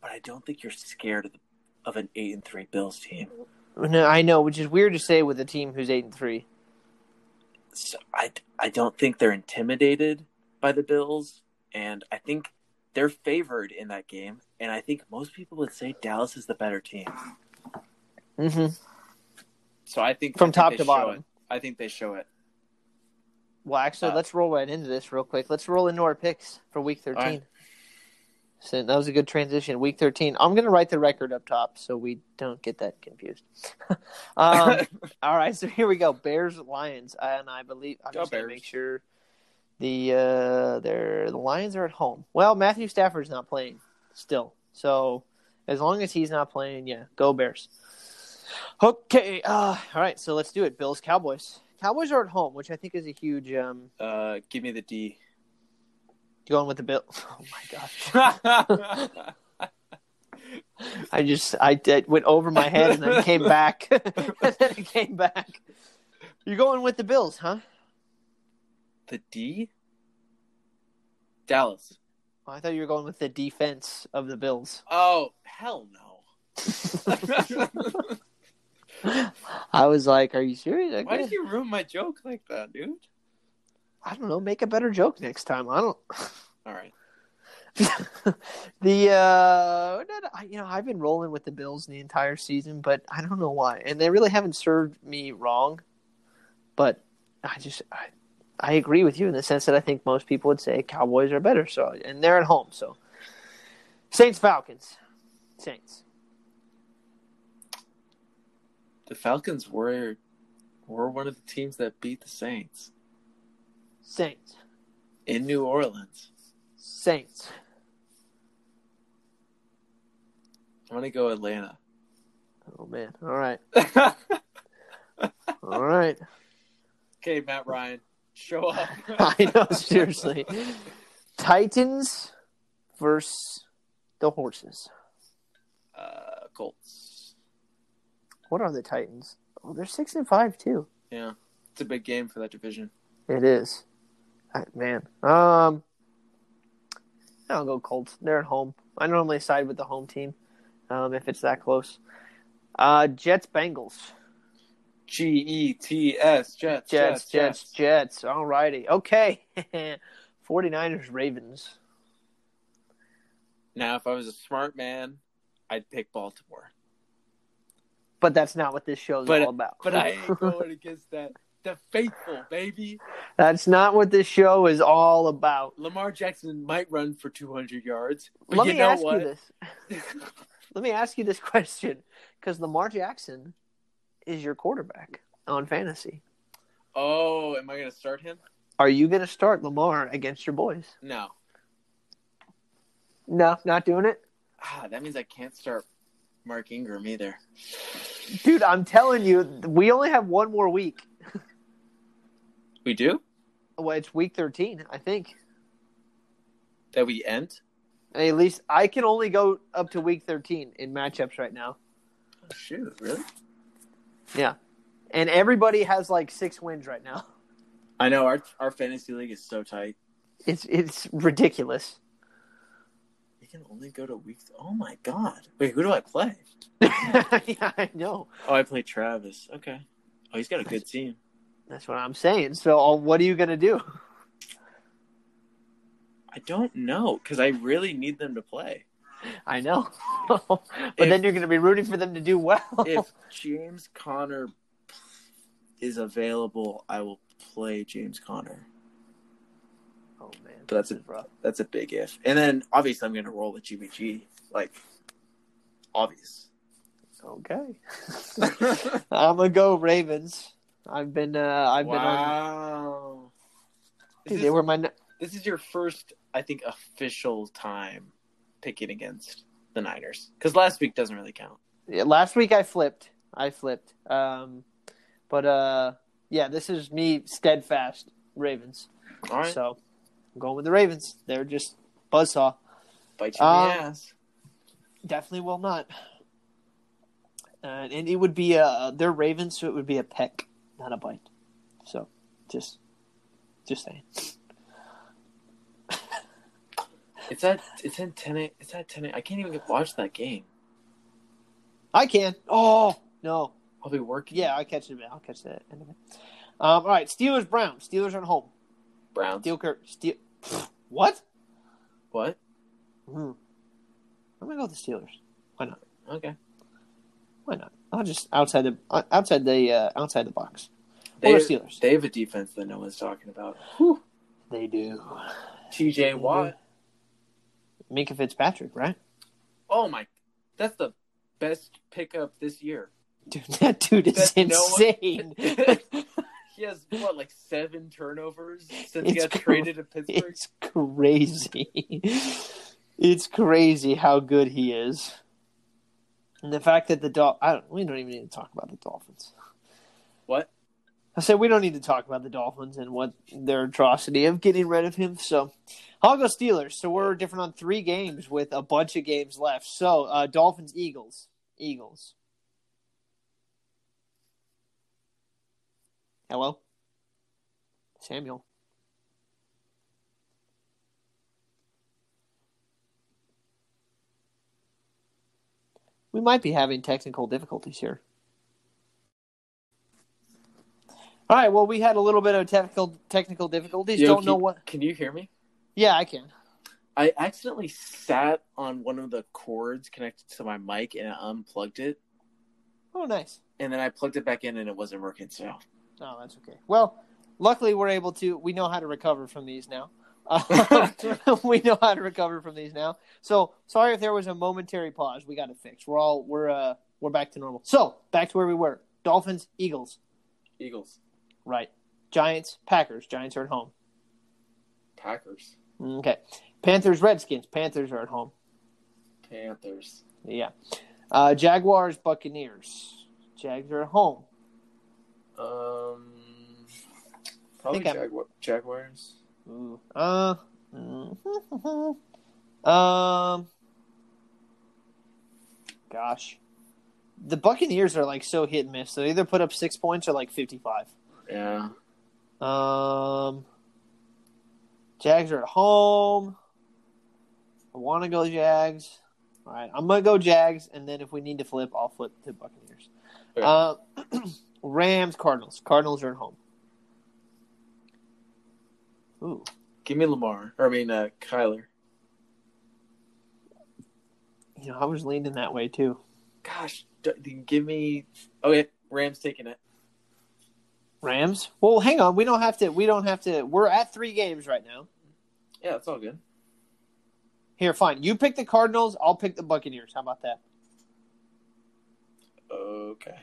but I don't think you're scared of the, of an eight and three Bills team. No, I know, which is weird to say with a team who's eight and three. So I I don't think they're intimidated by the Bills, and I think they're favored in that game. And I think most people would say Dallas is the better team. Mm-hmm. So I think From I think top to bottom. it. I think they show it. Well, actually, Uh, let's roll right into this real quick. Let's roll into our picks for Week thirteen. right. So that was a good transition. Week thirteen. I'm going to write the record up top so we don't get that confused. (laughs) um, (laughs) all right, so here we go. Bears Lions, and I believe I'm Go just going to make sure the uh, they're, the Lions are at home. Well, Matthew Stafford's not playing still, so as long as he's not playing, yeah, go Bears. Okay, uh, all right, so let's do it. Bills Cowboys. Cowboys are at home, which I think is a huge. Um, uh, give me the D. going with the Bill. (laughs) Oh my gosh. (laughs) I just I did, went over my head and then came back, (laughs) and then it came back. You're going with the Bills, huh? The D. Dallas. Oh, I thought you were going with the defense of the Bills. Oh hell no! (laughs) (laughs) I was like, "Are you serious?" Why did you ruin my joke like that, dude? I don't know. Make a better joke next time. I don't. All right. (laughs) the uh, no, no, I- you know, I've been rolling with the Bills the entire season, but I don't know why, and they really haven't served me wrong. But I just, I, I agree with you in the sense that I think most people would say Cowboys are better. So, and they're at home, so Saints Falcons, Saints. The Falcons were were one of the teams that beat the Saints Saints, in New Orleans. Saints. I'm gonna go Atlanta. Oh man! All right, (laughs) all right. okay, Matt Ryan, show up. (laughs) I know, seriously. Titans versus the horses. Uh, Colts. What are the Titans? Oh, they're six and five too. Yeah, it's a big game for that division. It is, man. Um, I'll go Colts. They're at home. I normally side with the home team, um, if it's that close. Uh, Jets Bengals. G E T S Jets Jets, Jets, Jets. All righty. Okay. (laughs) 49ers Ravens. Now, if I was a smart man, I'd pick Baltimore. But that's not what this show's But- all about. But I ain't (laughs) going against that. The faithful, baby. that's not what this show is all about. Lamar Jackson might run for 200 yards. But Let you me know ask what? you this. (laughs) Let me ask you this question because Lamar Jackson is your quarterback on fantasy. oh, am I going to start him? Are you going to start Lamar against your boys? No. No, not doing it. Ah, that means I can't start Mark Ingram either. Dude, I'm telling you, we only have one more week. We do? Well, it's week 13, I think. That we end? At least I can only go up to week 13 in matchups right now. Oh, shoot, really? Yeah. And everybody has like six wins right now. (laughs) I know our our fantasy league is so tight. It's it's ridiculous. We can only go to week. Oh my god! Wait, who do I play? (laughs) yeah, I know. Oh, I play Travis. Okay. Oh, he's got a good team. That's what I'm saying. So, uh, what are you going to do? I don't know because I really need them to play. (laughs) I know. (laughs) but If- then you're going to be rooting for them to do well. If (laughs) James Conner is available, I will play James Conner. Oh man, But that's a- rough. That's a big if. And then obviously I'm going to roll with GBG. Like, obvious. Okay. I'm gonna go Ravens. I've been uh I've been on wow. This they were my this is your first, I think, official time picking against the Niners. Because last week doesn't really count. yeah, last week I flipped. I flipped. Um but uh yeah, this is me steadfast Ravens. All right. So I'm going with the Ravens. They're just buzzsaw. Bite you in Um, the ass. Definitely will not. Uh, and it would be a they're Ravens, so it would be a peck, not a bite. So just just saying. It's at it's in ten. It's at ten. I can't even get, watch that game. I can. Oh no. I'll be working. Yeah, I'll catch it. I'll catch that end of it. Um, all right, Steelers Browns. Steelers are at home. Browns. Steel Kirk. Steel. What? What? Hmm. I'm gonna go with the Steelers. Why not? Okay. Why not? I'll just outside the uh, outside the uh, outside the box. They, Or Steelers. they have a defense that no one's talking about. They do. T.J. Watt. Minkah Fitzpatrick, right? Oh my, that's the best pickup this year. Dude, (laughs) that dude is That no one- insane. (laughs) He has what, like seven turnovers since he got traded to Pittsburgh. it's crazy. It's crazy how good he is. And the fact that the Dol- I don't, we don't even need to talk about the Dolphins. What? I said we don't need to talk about the Dolphins and what their atrocity of getting rid of him. So I'll go Steelers. So we're different on three games with a bunch of games left. So uh, Dolphins, Eagles, Eagles. Hello, Samuel. We might be having technical difficulties here. All right. Well, we had a little bit of technical technical difficulties. Yo, Don't know what. Can you hear me? Yeah, I can. I accidentally sat on one of the cords connected to my mic and I unplugged it, Oh, nice. and then I plugged it back in and it wasn't working. So Oh, that's okay. Well, luckily we're able to. We know how to recover from these now. Uh, (laughs) (laughs) we know how to recover from these now. So sorry if there was a momentary pause. We got it fixed. We're all we're uh we're back to normal. So back to where we were. Dolphins, Eagles, Eagles, right? Giants, Packers. Giants are at home. Packers, Okay. Panthers, Redskins. Panthers are at home. Panthers, Yeah. Uh, Jaguars, Buccaneers. Jags are at home. um, probably Think Jaguars. Ooh. Uh. (laughs) um. Gosh, the Buccaneers are like so hit and miss. They either put up six points or like fifty-five. Yeah, Um. Jags are at home. I want to go Jags. All right, I'm gonna go Jags, and then if we need to flip, I'll flip to Buccaneers. Okay. Uh, (clears throat) Rams, Cardinals. Cardinals are at home. Ooh. give me Lamar. Or I mean, uh, Kyler. You know, I was leaning that way too. Gosh, d- give me. Okay, Rams taking it. Rams. Well, hang on. We don't have to. We don't have to. We're at three games right now. Yeah, it's all good. Here, fine. You pick the Cardinals. I'll pick the Buccaneers. How about that? Okay.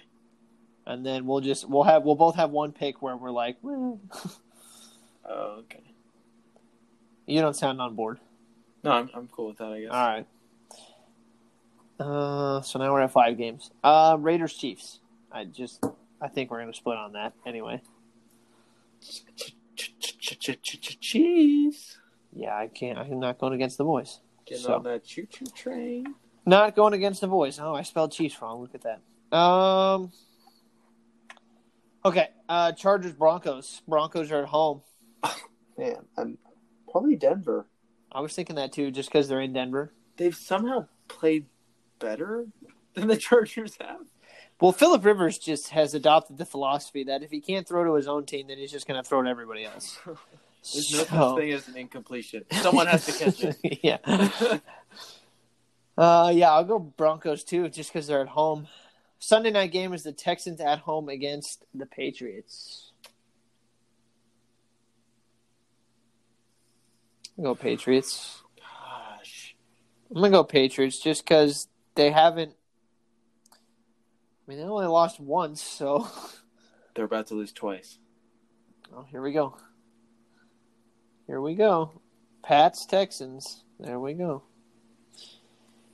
And then we'll just we'll have we'll both have one pick where we're like, "Well." Okay. you don't sound on board. No, I'm I'm cool with that. I guess. All right. Uh, so now we're at five games. Uh, Raiders Chiefs. I just I think we're gonna split on that anyway. Cheese. Yeah, I can't. I'm not going against the boys. Getting So- on that choo choo train. Not going against the boys. Oh, I spelled cheese wrong. Look at that. Um. Okay. Uh, Chargers Broncos. Broncos are at home. (laughs) Man, I'm probably Denver. I was thinking that too, just because they're in Denver. They've somehow played better than the (laughs) Chargers have. Well, Philip Rivers just has adopted the philosophy that if he can't throw to his own team, then he's just going to throw to everybody else. (laughs) There's no So- such thing as an incompletion. Someone has to catch it. (laughs) yeah. Uh, yeah, I'll go Broncos too, just because they're at home. Sunday night game is the Texans at home against the Patriots. Go Patriots. Gosh. I'm gonna go Patriots just because they haven't. I mean, they only lost once, so (laughs) They're about to lose twice. oh, here we go. Here we go. Pats Texans. There we go.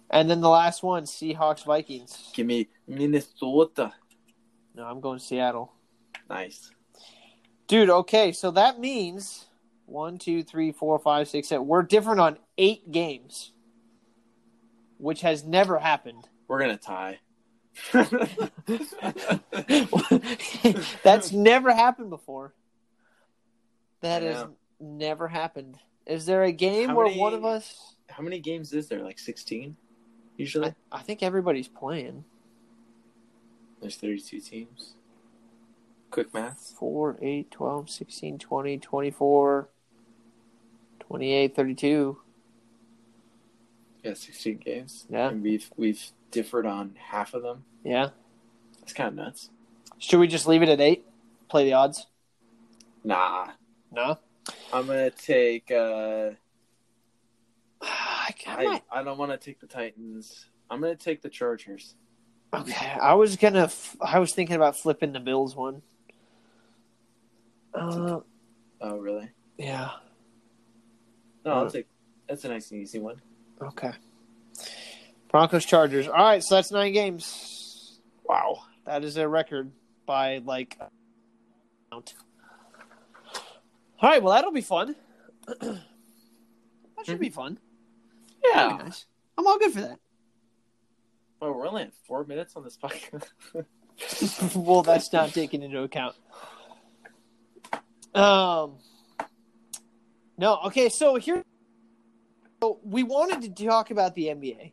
And then the last one, Seahawks Vikings. Give me Minnesota. No, I'm going Seattle. Nice. Dude, okay, so that means one, two, three, four, five, six, seven. We're different on eight games, which has never happened. We're gonna tie. (laughs) That's never happened before. That has never happened. Is there a game How where many- one of us? How many games is there? Like sixteen? Usually? I, I think everybody's playing. There's thirty-two teams. Quick math. 4, 8, 12, 16, 20, 24, 28, 32. Yeah, sixteen games. Yeah. And we've we've differed on half of them. Yeah. That's kind of nuts. Should we just leave it at 8? Play the odds? Nah. No. I'm gonna take. uh (sighs) I, I I, I don't want to take the Titans. I'm gonna take the Chargers. Okay, I was gonna. F- I was thinking about flipping the Bills one. Uh, Oh, really? yeah. No, Uh, I'll take. That's a nice and easy one. Okay. Broncos Chargers. All right, so that's nine games. Wow. That is a record by like. Count. All right, well that'll be fun. (clears throat) that should be fun. That'll be Yeah. nice. I'm all good for that. Well, we're only at four minutes on this podcast. (laughs) well, that's not taken into account. Um, no, okay. So here, so we wanted to talk about the NBA,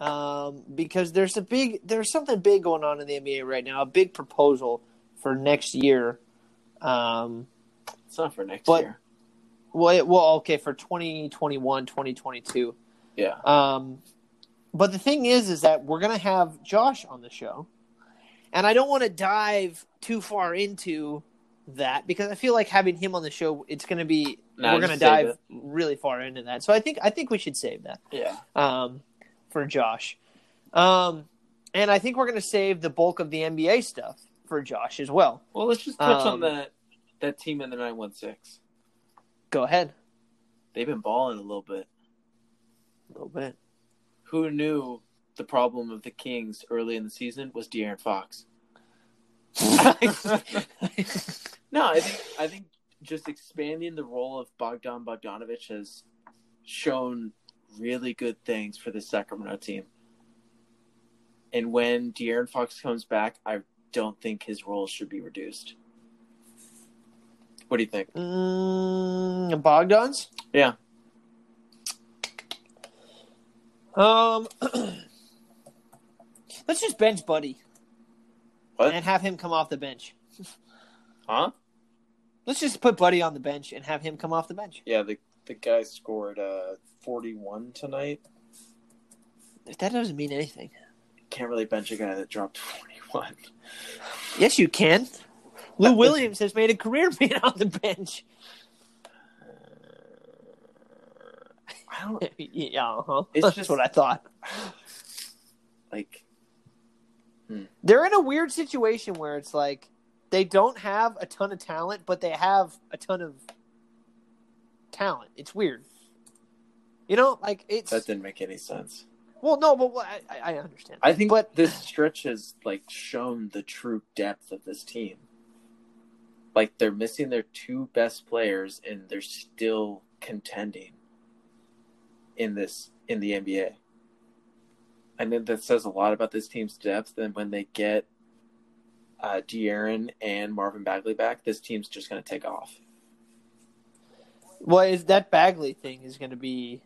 um, because there's a big, there's something big going on in the NBA right now. A big proposal for next year. Um, it's not for next But- year. well, it, well, okay, for 2021, 2022. Yeah. Um, but the thing is, is that we're gonna have Josh on the show, and I don't want to dive too far into that because I feel like having him on the show, it's gonna be we're gonna dive really far into that. So I think I think we should save that Yeah. um, for Josh, um, and I think we're gonna save the bulk of the NBA stuff for Josh as well. Well, let's just touch Um, on that that team in the nine one six. Go ahead, They've been balling a little bit. a little bit. Who knew the problem of the Kings early in the season was De'Aaron Fox? (laughs) No, I think I think just expanding the role of Bogdan Bogdanovich has shown really good things for the Sacramento team. And when De'Aaron Fox comes back, I don't think his role should be reduced. What do you think? Mm, Bogdan's. Yeah. Um, (clears throat) let's just bench Buddy What? and have him come off the bench. Huh? Let's just put Buddy on the bench and have him come off the bench. Yeah, the the guy scored uh, 41 tonight. That doesn't mean anything. Can't really bench a guy that dropped (laughs) 41. Yes, you can. Lou Williams has made a career (laughs) being on the bench. I don't (laughs) yeah, uh-huh. It's that's just- what I thought. (sighs) like. They're in a weird situation where it's like they don't have a ton of talent, but they have a ton of talent. It's weird. You know, like it's That didn't make any sense. well, no, but what- I, I I understand. I think but this stretch has like shown the true depth of this team. Like they're missing their two best players and they're still contending in this in the NBA. I think that says a lot about this team's depth. And when they get uh, De'Aaron and Marvin Bagley back, this team's just going to take off. well, is that Bagley thing is going to be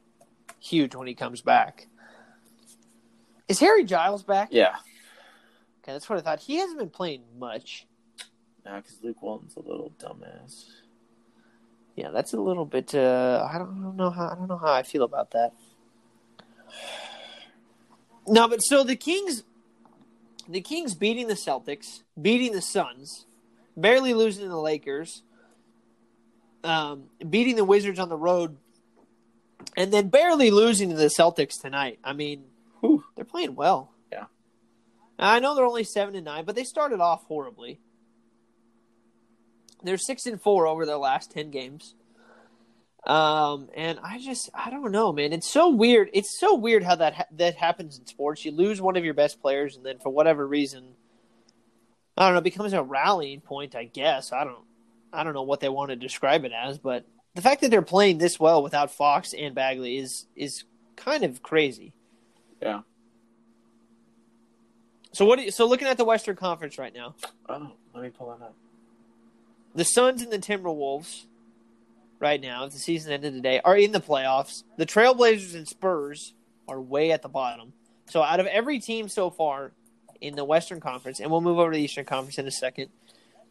huge when he comes back? Is Harry Giles back? Yeah, Okay, that's what I thought. He hasn't been playing much. now because Luke Walton's a little dumbass. Yeah, that's a little bit. Uh, I don't know how. I don't know how I feel about that. No, but so the Kings, the Kings beating the Celtics, beating the Suns, barely losing to the Lakers, um, beating the Wizards on the road, and then barely losing to the Celtics tonight. I mean, Whew. they're playing well. Yeah. I know they're only seven and nine, but they started off horribly. They're six and four over their last ten games. Um, and I just I don't know, man. It's so weird. It's so weird how that ha- that happens in sports. You lose one of your best players, and then for whatever reason, I don't know, it becomes a rallying point. I guess I don't I don't know what they want to describe it as, but the fact that they're playing this well without Fox and Bagley is is kind of crazy. Yeah. So what? Do you, so looking at the Western Conference right now, Oh, let me pull that up. the Suns and the Timberwolves, right now, if the season ended today, are in the playoffs. The Trailblazers and Spurs are way at the bottom. So out of every team so far in the Western Conference, and we'll move over to the Eastern Conference in a second.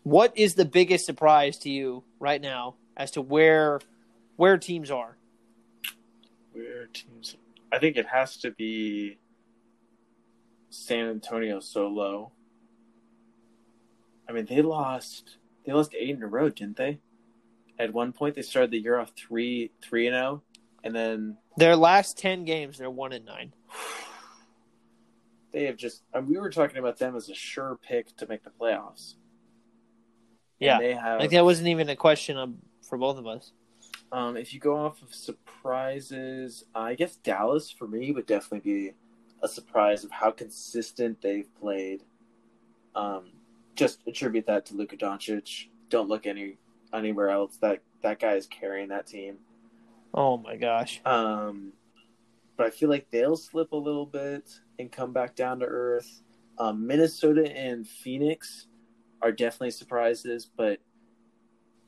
What is the biggest surprise to you right now as to where where teams are? Where teams? I think it has to be San Antonio so low. I mean, they lost. They lost eight in a row, didn't they? At one point, they started the year off three three and zero, and then Their last ten games, they're one and nine. (sighs) they have just. And we were talking about them as a sure pick to make the playoffs. And Yeah, they have. like that wasn't even a question of, for both of us. Um, if you go off of surprises, I guess Dallas for me would definitely be a surprise of how consistent they've played. Um, just attribute that to Luka Doncic. Don't look any anywhere else. That that guy is carrying that team. Oh my gosh. Um, but I feel like they'll slip a little bit and come back down to earth. Um, Minnesota and Phoenix are definitely surprises, but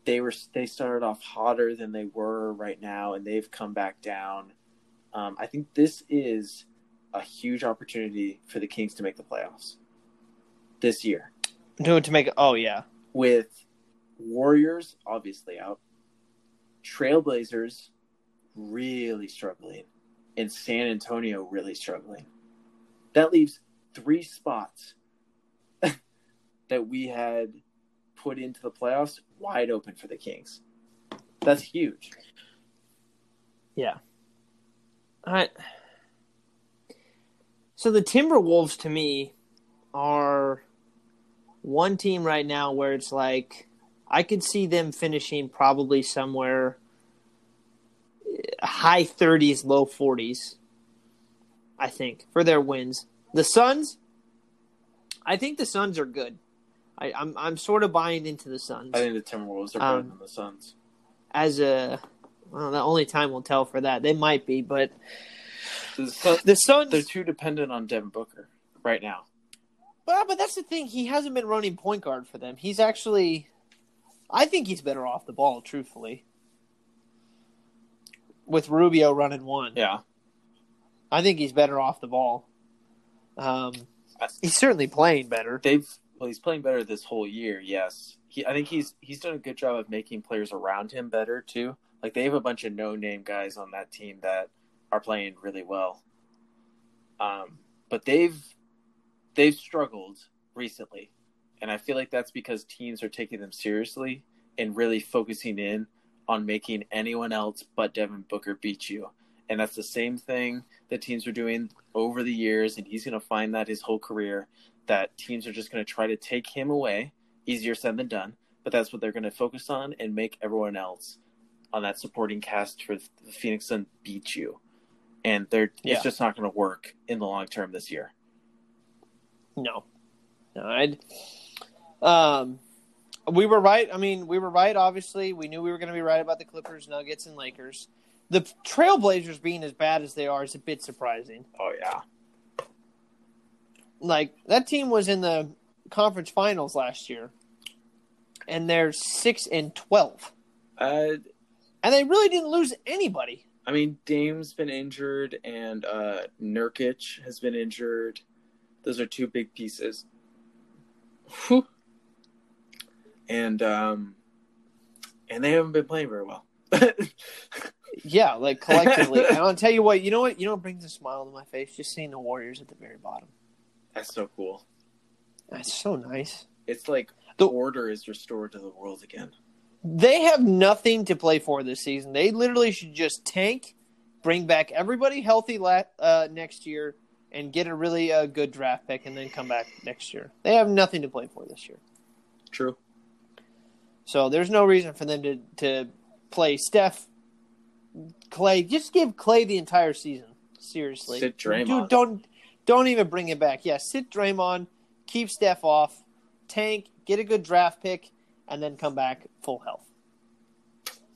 they were they started off hotter than they were right now, and they've come back down. Um, I think this is a huge opportunity for the Kings to make the playoffs this year To, to make oh yeah. with Warriors obviously out, Trailblazers really struggling, and San Antonio really struggling. That leaves three spots (laughs) that we had put into the playoffs wide open for the Kings. That's huge. Yeah. I so the Timberwolves to me are one team right now where it's like I could see them finishing probably somewhere uh, high 30s, low 40s. I think for their wins. The Suns, I think the Suns are good. I, I'm I'm sort of buying into the Suns I think the Timberwolves are better Um, than the Suns. as a. Well, the only time will tell for that. They might be, but The Suns the Suns. they're too dependent on Devin Booker right now. Well, but that's the thing. He hasn't been running point guard for them. He's actually, I think he's better off the ball, truthfully. With Rubio running one, Yeah. I think he's better off the ball. Um, he's certainly playing better. they've well he's playing better this whole year yes. He, i think he's he's done a good job of making players around him better too. Like they have a bunch of no name guys on that team that are playing really well. Um but they've they've struggled recently. And i feel like that's because teams are taking them seriously and really focusing in on making anyone else but devin booker beat you. And that's the same thing that teams are doing over the years and he's going to find that his whole career that teams are just going to try to take him away. Easier said than done, but that's what they're going to focus on and make everyone else on that supporting cast for the Phoenix Sun beat you. And they're Yeah. it's just not going to work in the long term this year. No, no, I'd. Um, we were right. I mean, we were right. Obviously, we knew we were going to be right about the Clippers, Nuggets, and Lakers. The Trailblazers being as bad as they are is a bit surprising. Oh yeah, like that team was in the conference finals last year, and they're six and twelve, uh, and they really didn't lose anybody. I mean Dame's been injured and uh, Nurkic has been injured. Those are two big pieces. Whew. And um, and they haven't been playing very well. (laughs) Yeah, like collectively. and I'll tell you what. You know what? You know what brings a smile to my face? Just seeing the Warriors at the very bottom. That's so cool. That's so nice. It's like The- order is restored to the world again. they have nothing to play for this season. They literally should just tank, bring back everybody healthy la- uh, next year, and get a really uh, good draft pick, and then come back next year. They have nothing to play for this year. True. So there's no reason for them to to play Steph, Clay. Just give Clay the entire season. Seriously, Sit Draymond. Dude, don't don't even bring it back. Yeah, sit Draymond, keep Steph off, tank, get a good draft pick, and then come back full health.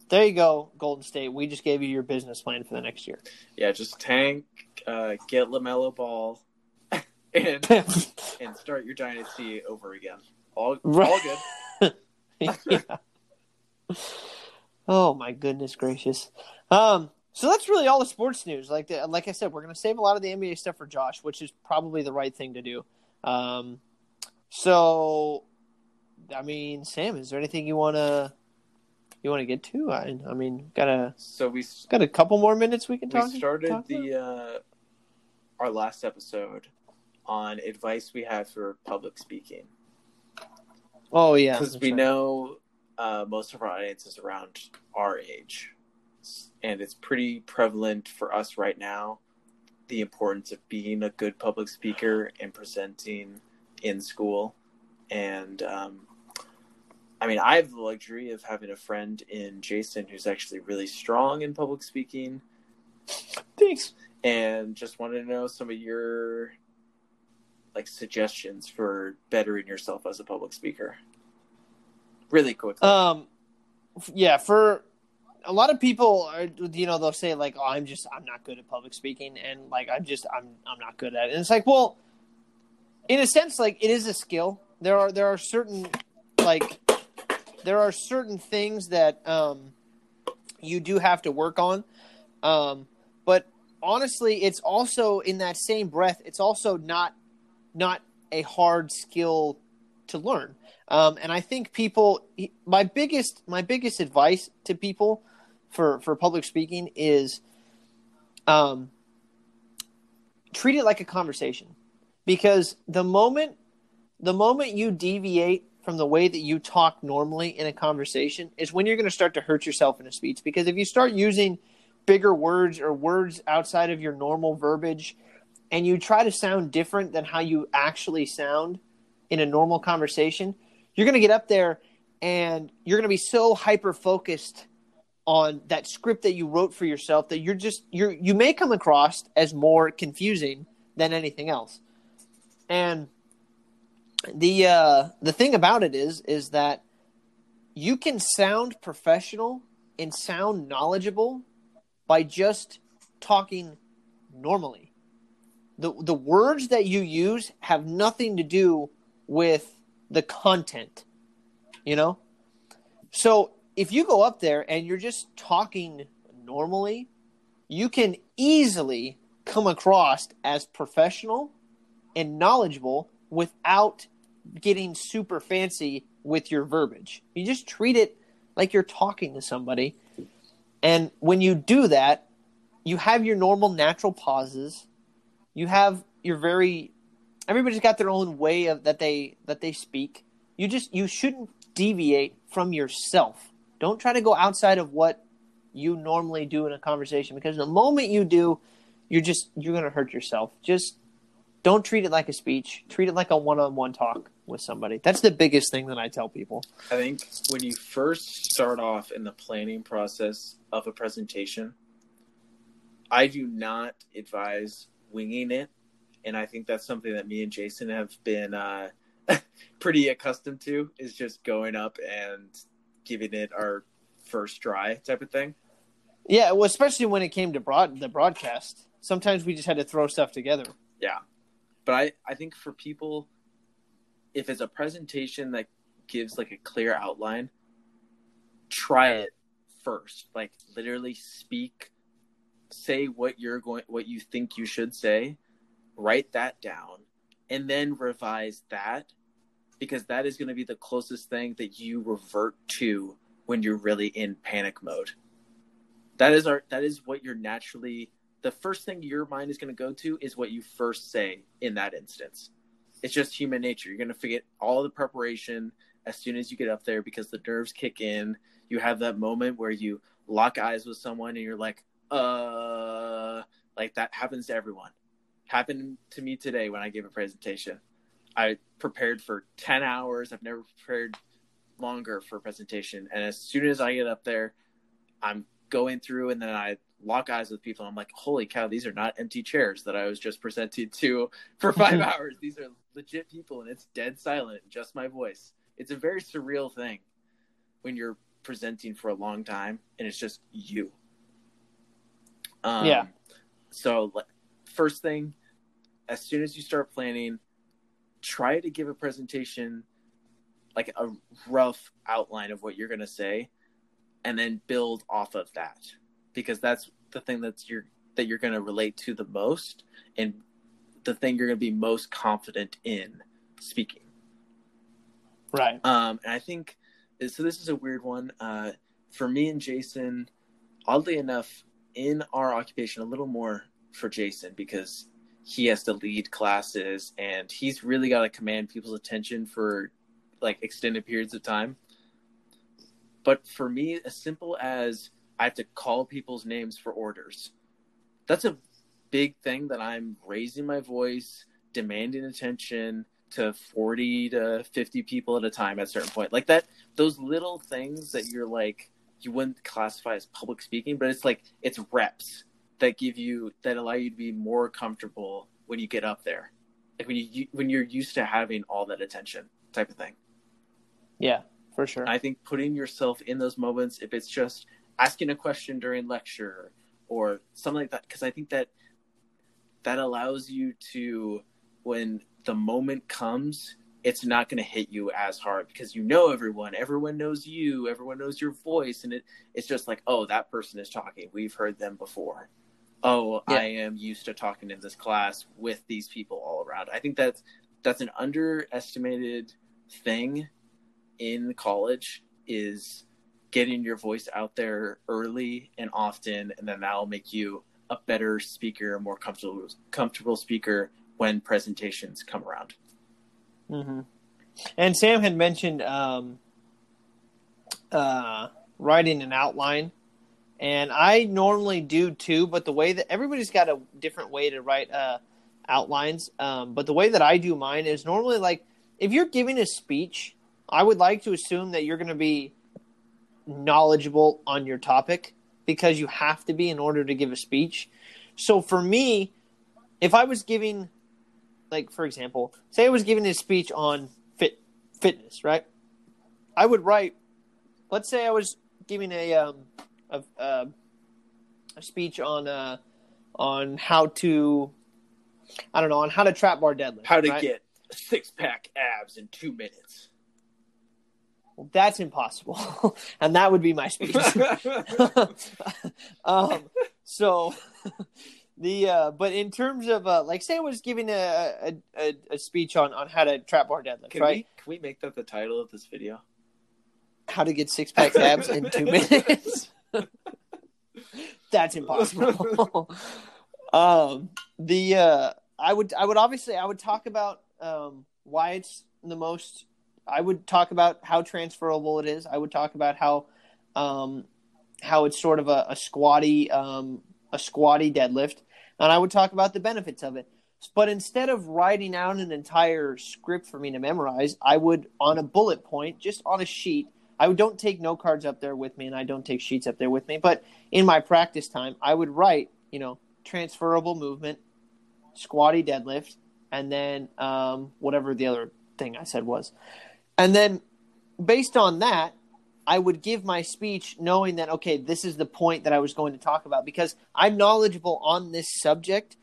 There you go, Golden State. We just gave you your business plan for the next year. Yeah, just tank, uh, get LaMelo Ball, (laughs) and (laughs) and start your dynasty over again. All Right. all good. (laughs) Yeah. Oh my goodness gracious. Um, so that's really all the sports news. Like the, like I said, we're gonna save a lot of the NBA stuff for Josh, which is probably the right thing to do. Um, so, I mean, Sam, is there anything you wanna you wanna get to? I, I mean, got a So we got a couple more minutes we can we talk. started talk about? the uh, our last episode on advice we have for public speaking Oh yeah, because we right. know uh, most of our audience is around our age, and it's pretty prevalent for us right now the importance of being a good public speaker and presenting in school. And um, I mean, I have the luxury of having a friend in Jason who's actually really strong in public speaking, Thanks. and just wanted to know some of your like suggestions for bettering yourself as a public speaker. Really quickly. Um, yeah, for a lot of people, are, you know, they'll say like, "Oh, I'm just, I'm not good at public speaking," and like, I'm just, I'm, I'm not good at it. And it's like, well, in a sense, like, it is a skill. There are, there are certain, like, there are certain things that um, you do have to work on. Um, but honestly, it's also in that same breath, it's also not, not a hard skill to learn. Um, and I think people, my biggest, my biggest advice to people for for public speaking is, um, treat it like a conversation, because the moment, the moment you deviate from the way that you talk normally in a conversation is when you're going to start to hurt yourself in a speech. Because if you start using bigger words or words outside of your normal verbiage, and you try to sound different than how you actually sound in a normal conversation, you're going to get up there and you're going to be so hyper focused on that script that you wrote for yourself that you're just you're you may come across as more confusing than anything else. And the uh the thing about it is is that you can sound professional and sound knowledgeable by just talking normally. The the words that you use have nothing to do with the content, you know? So if you go up there and you're just talking normally, you can easily come across as professional and knowledgeable without getting super fancy with your verbiage. You just treat it like you're talking to somebody. And when you do that, you have your normal natural pauses. You have your very everybody's got their own way of that they that they speak. You just you shouldn't deviate from yourself. Don't try to go outside of what you normally do in a conversation because the moment you do, you're just you're going to hurt yourself. Just don't treat it like a speech. Treat it like a one-on-one talk with somebody. That's the biggest thing that I tell people. I think when you first start off in the planning process of a presentation, I do not advise winging it. And I think that's something that me and Jason have been uh, (laughs) pretty accustomed to is just going up and giving it our first try type of thing. Yeah, well, especially when it came to broad the broadcast. Sometimes we just had to throw stuff together. Yeah. But I, I think for people, if it's a presentation that gives like a clear outline, try it first. Like literally speak, say what you're going, what you think you should say, write that down, and then revise that because that is going to be the closest thing that you revert to when you're really in panic mode. That is our that is what you're naturally the first thing your mind is going to go to is what you first say in that instance. It's just human nature. You're going to forget all the preparation as soon as you get up there because the nerves kick in. you have that moment where you lock eyes with someone and you're like, uh, like that happens to everyone. Happened to me today when I gave a presentation. I prepared for 10 hours. I've never prepared longer for a presentation. And as soon as I get up there, I'm going through and then I lock eyes with people. I'm like, holy cow, these are not empty chairs that I was just presented to for five (laughs) hours. These are legit people and it's dead silent, just my voice. It's a very surreal thing when you're presenting for a long time and it's just you. Um, Yeah. So, first thing, as soon as you start planning, try to give a presentation like a rough outline of what you're going to say and then build off of that because that's the thing that's your that you're going to relate to the most and the thing you're going to be most confident in speaking Right. um, and I think so. This is a weird one uh, for me and Jason. Oddly enough, in our occupation, a little more for Jason because he has to lead classes and he's really got to command people's attention for like extended periods of time. But for me, as simple as I have to call people's names for orders, that's a big thing that I'm raising my voice, demanding attention to 40 to 50 people at a time at a certain point. Like that, those little things that you're like, you wouldn't classify as public speaking, but it's like, it's reps that give you, that allow you to be more comfortable when you get up there. Like when you, when you're used to having all that attention type of thing. Yeah, for sure. I think putting yourself in those moments, if it's just asking a question during lecture or something like that, because I think that that allows you to, when the moment comes, it's not going to hit you as hard because you know everyone, everyone knows you, everyone knows your voice, and it it's just like, oh, that person is talking. We've heard them before. Oh, Yeah. I am used to talking in this class with these people all around. I think that's that's an underestimated thing in college is getting your voice out there early and often and then that'll make you a better speaker a more comfortable comfortable speaker when presentations come around hmm And Sam had mentioned um, uh, writing an outline, and I normally do too. But the way that everybody's got a different way to write uh, outlines. Um, but the way that I do mine is normally like if you're giving a speech, I would like to assume that you're going to be knowledgeable on your topic because you have to be in order to give a speech. So for me, if I was giving like for example, say I was giving a speech on fit fitness, right? I would write. Let's say I was giving a um a, uh, a speech on uh on how to I don't know on how to trap bar deadlift. how to right? get six pack abs in two minutes Well, that's impossible, (laughs) and that would be my speech. (laughs) um, so (laughs) the uh, but in terms of uh, like say I was giving a a, a, a speech on on how to trap bar deadlift, can right? we can we make that the title of this video how to get six pack abs in two minutes. (laughs) That's impossible. (laughs) um, the uh, I would I would obviously I would talk about um, why it's the most. I would talk about how transferable it is. I would talk about how um, how it's sort of a, a squatty um, a squatty deadlift, and I would talk about the benefits of it. But instead of writing out an entire script for me to memorize, I would on a bullet point, just on a sheet. I don't take note cards up there with me, and I don't take sheets up there with me. But in my practice time, I would write, you know, transferable movement, squatty deadlift, and then um, whatever the other thing I said was. And then based on that, I would give my speech knowing that, okay, this is the point that I was going to talk about because I'm knowledgeable on this subject.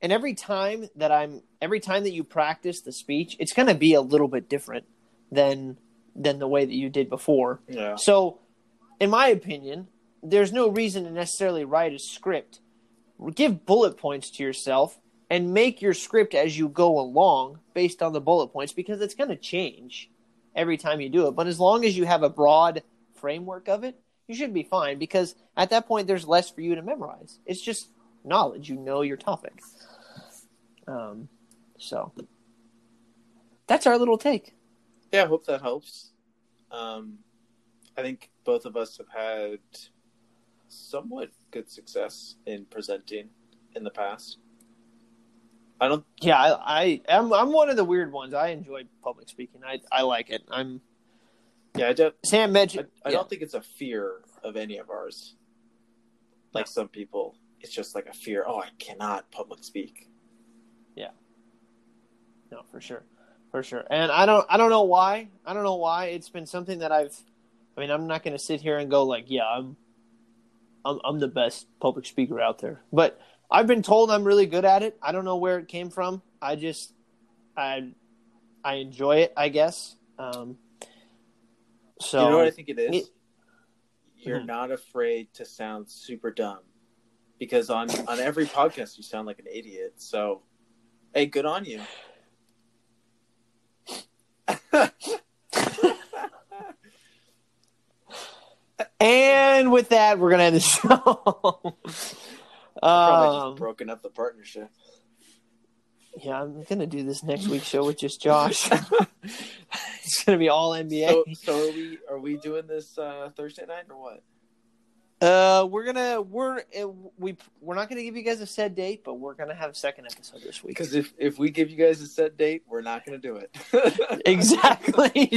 And every time that I'm, every time that you practice the speech, it's going to be a little bit different than than the way that you did before. yeah So, in my opinion, there's no reason to necessarily write a script. Give bullet points to yourself and make your script as you go along based on the bullet points because it's going to change every time you do it. But as long as you have a broad framework of it, you should be fine because at that point there's less for you to memorize. It's just knowledge. You know your topic. Um, so that's our little take. Yeah i hope that helps um i think both of us have had somewhat good success in presenting in the past. I don't. Yeah, I, I am. I'm one of the weird ones. I enjoy public speaking. I I like it. I'm Yeah, I don't. Sam I, mentioned. I yeah. don't think it's a fear of any of ours. Like some people, it's just like a fear. Oh, I cannot public speak. Yeah. No, for sure, for sure. And I don't, I don't know why. I don't know why. It's been something that I've. I mean, I'm not going to sit here and go like, yeah, I'm, I'm, I'm the best public speaker out there. But I've been told I'm really good at it. I don't know where it came from. I just, I, I enjoy it. I guess. Um, so you know what I think it is? it- You're Mhm. not afraid to sound super dumb, because on on every podcast you sound like an idiot. So, hey, good on you. And with that, we're gonna end the (laughs) show. Um, just broken up the partnership. yeah, I'm gonna do this next week's show with just Josh. (laughs) it's gonna be all NBA. So, so are we are we doing this uh, Thursday night or what? uh, we're gonna we're we we're not gonna give you guys a set date, but we're gonna have a second episode this week. Because if if we give you guys a set date, we're not going to do it. (laughs) exactly,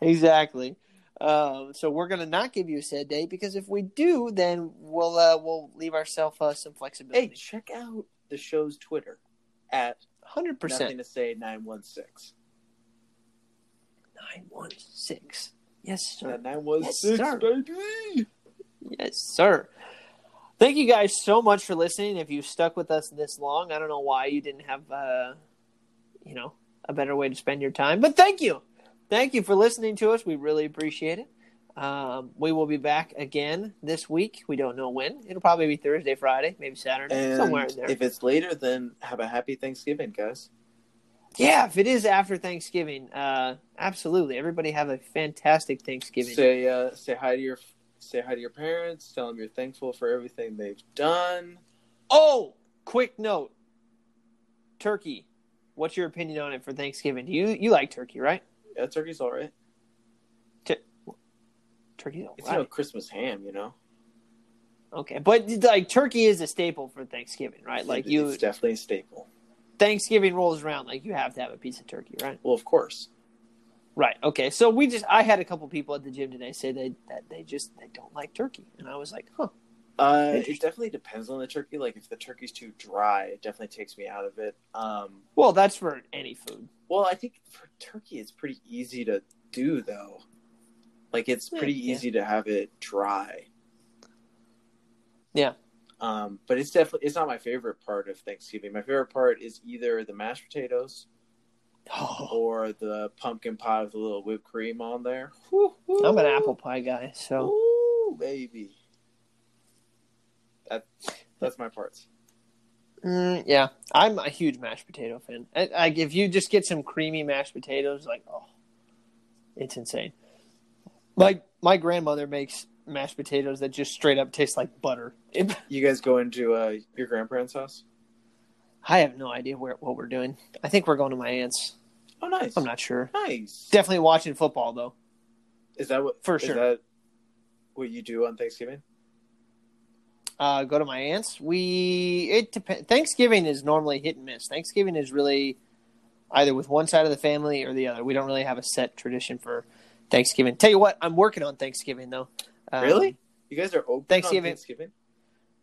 exactly. Um, so we're gonna not give you a set date because if we do, then we'll uh, we'll leave ourselves uh, some hey, flexibility. check out the show's Twitter at Hundred nothing percent. to say nine one six. Nine one six. Yes, sir. Nine one Yes, six, sir. baby. Yes, sir. Thank you guys so much for listening. If you stuck with us this long, I don't know why you didn't have, uh, you know, a better way to spend your time, but thank you. Thank you for listening to us. We really appreciate it. Um, we will be back again this week. We don't know when. It'll probably be Thursday, Friday, maybe Saturday, And somewhere in there. if it's later, then have a happy Thanksgiving, guys. yeah, if it is after Thanksgiving, uh, absolutely. Everybody have a fantastic Thanksgiving. Say uh, say hi to your say hi to your parents. Tell them you're thankful for everything they've done. Oh, quick note. Turkey. What's your opinion on it for Thanksgiving? Do you you like turkey, right? Yeah, turkey's all right. Turkey. It's right. no Christmas ham, you know. Okay, but like turkey is a staple for Thanksgiving, right? Like It- you, it's definitely a staple. Thanksgiving rolls around, like you have to have a piece of turkey, right? Well, of course. Right. Okay. So we just, I had a couple people at the gym today say they that they just they don't like turkey, and I was like, huh. Uh, it definitely depends on the turkey. Like if the turkey's too dry, it definitely takes me out of it. Um, Well, that's for any food. well, I think for turkey, it's pretty easy to do though. Like it's Yeah, pretty yeah. easy to have it dry. Yeah. Um, but it's definitely it's not my favorite part of Thanksgiving. My favorite part is either the mashed potatoes Oh, or the pumpkin pie with a little whipped cream on there. I'm an apple pie guy, so Ooh, baby. That that's my parts. Mm, yeah, I'm a huge mashed potato fan. Like if you just get some creamy mashed potatoes, like oh, it's insane. Like my grandmother makes mashed potatoes that just straight up taste like butter. It, (laughs) You guys go into uh, your grandparents' house? I have no idea where what we're doing. I think we're going to my aunt's. Oh, nice. I'm not sure. Nice. Definitely watching football though. Is that what For is sure. that what you do on Thanksgiving? Uh, go to my aunt's. We it depends. Thanksgiving is normally hit and miss. Thanksgiving is really either with one side of the family or the other. We don't really have a set tradition for Thanksgiving. Tell you what, I'm working on Thanksgiving though. Um, really? You guys are open Thanksgiving. on Thanksgiving?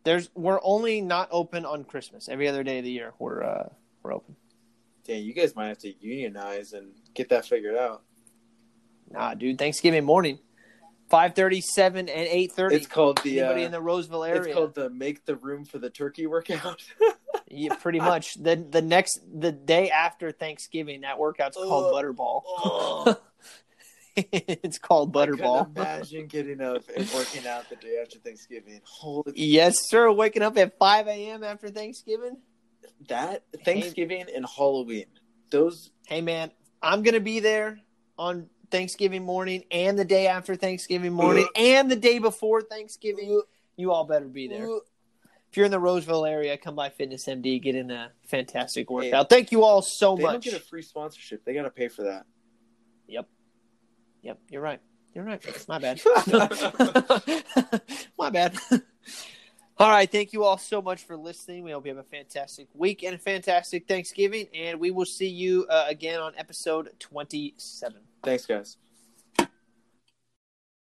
There's we're only not open on Christmas. Every other day of the year we're uh, we're open. Dang, you guys might have to unionize and get that figured out. Nah, dude. Thanksgiving morning, five thirty, seven, and eight thirty. It's called the Anybody uh, in the Roseville area? it's called the make the room for the turkey workout. (laughs) Yeah, pretty much. the The next, the day after Thanksgiving, that workout's called Ugh. Butterball. oh, (laughs) it's called Butterball. imagine getting up and working out the day after Thanksgiving. Holy Yes, sir. Waking up at five a.m. after Thanksgiving. that Thanksgiving and Halloween. Those Hey, man, I'm gonna be there on Thanksgiving morning and the day after Thanksgiving morning and the day before Thanksgiving. You all better be there. If you're in the Roseville area, come by Fitness MD, get in a fantastic workout. Thank you all so much. they don't get a free sponsorship. They got to pay for that. Yep. Yep, you're right. You're right. My bad. (laughs) (laughs) My bad. (laughs) All right. Thank you all so much for listening. We hope you have a fantastic week and a fantastic Thanksgiving. And we will see you uh, again on episode 27. Thanks, guys.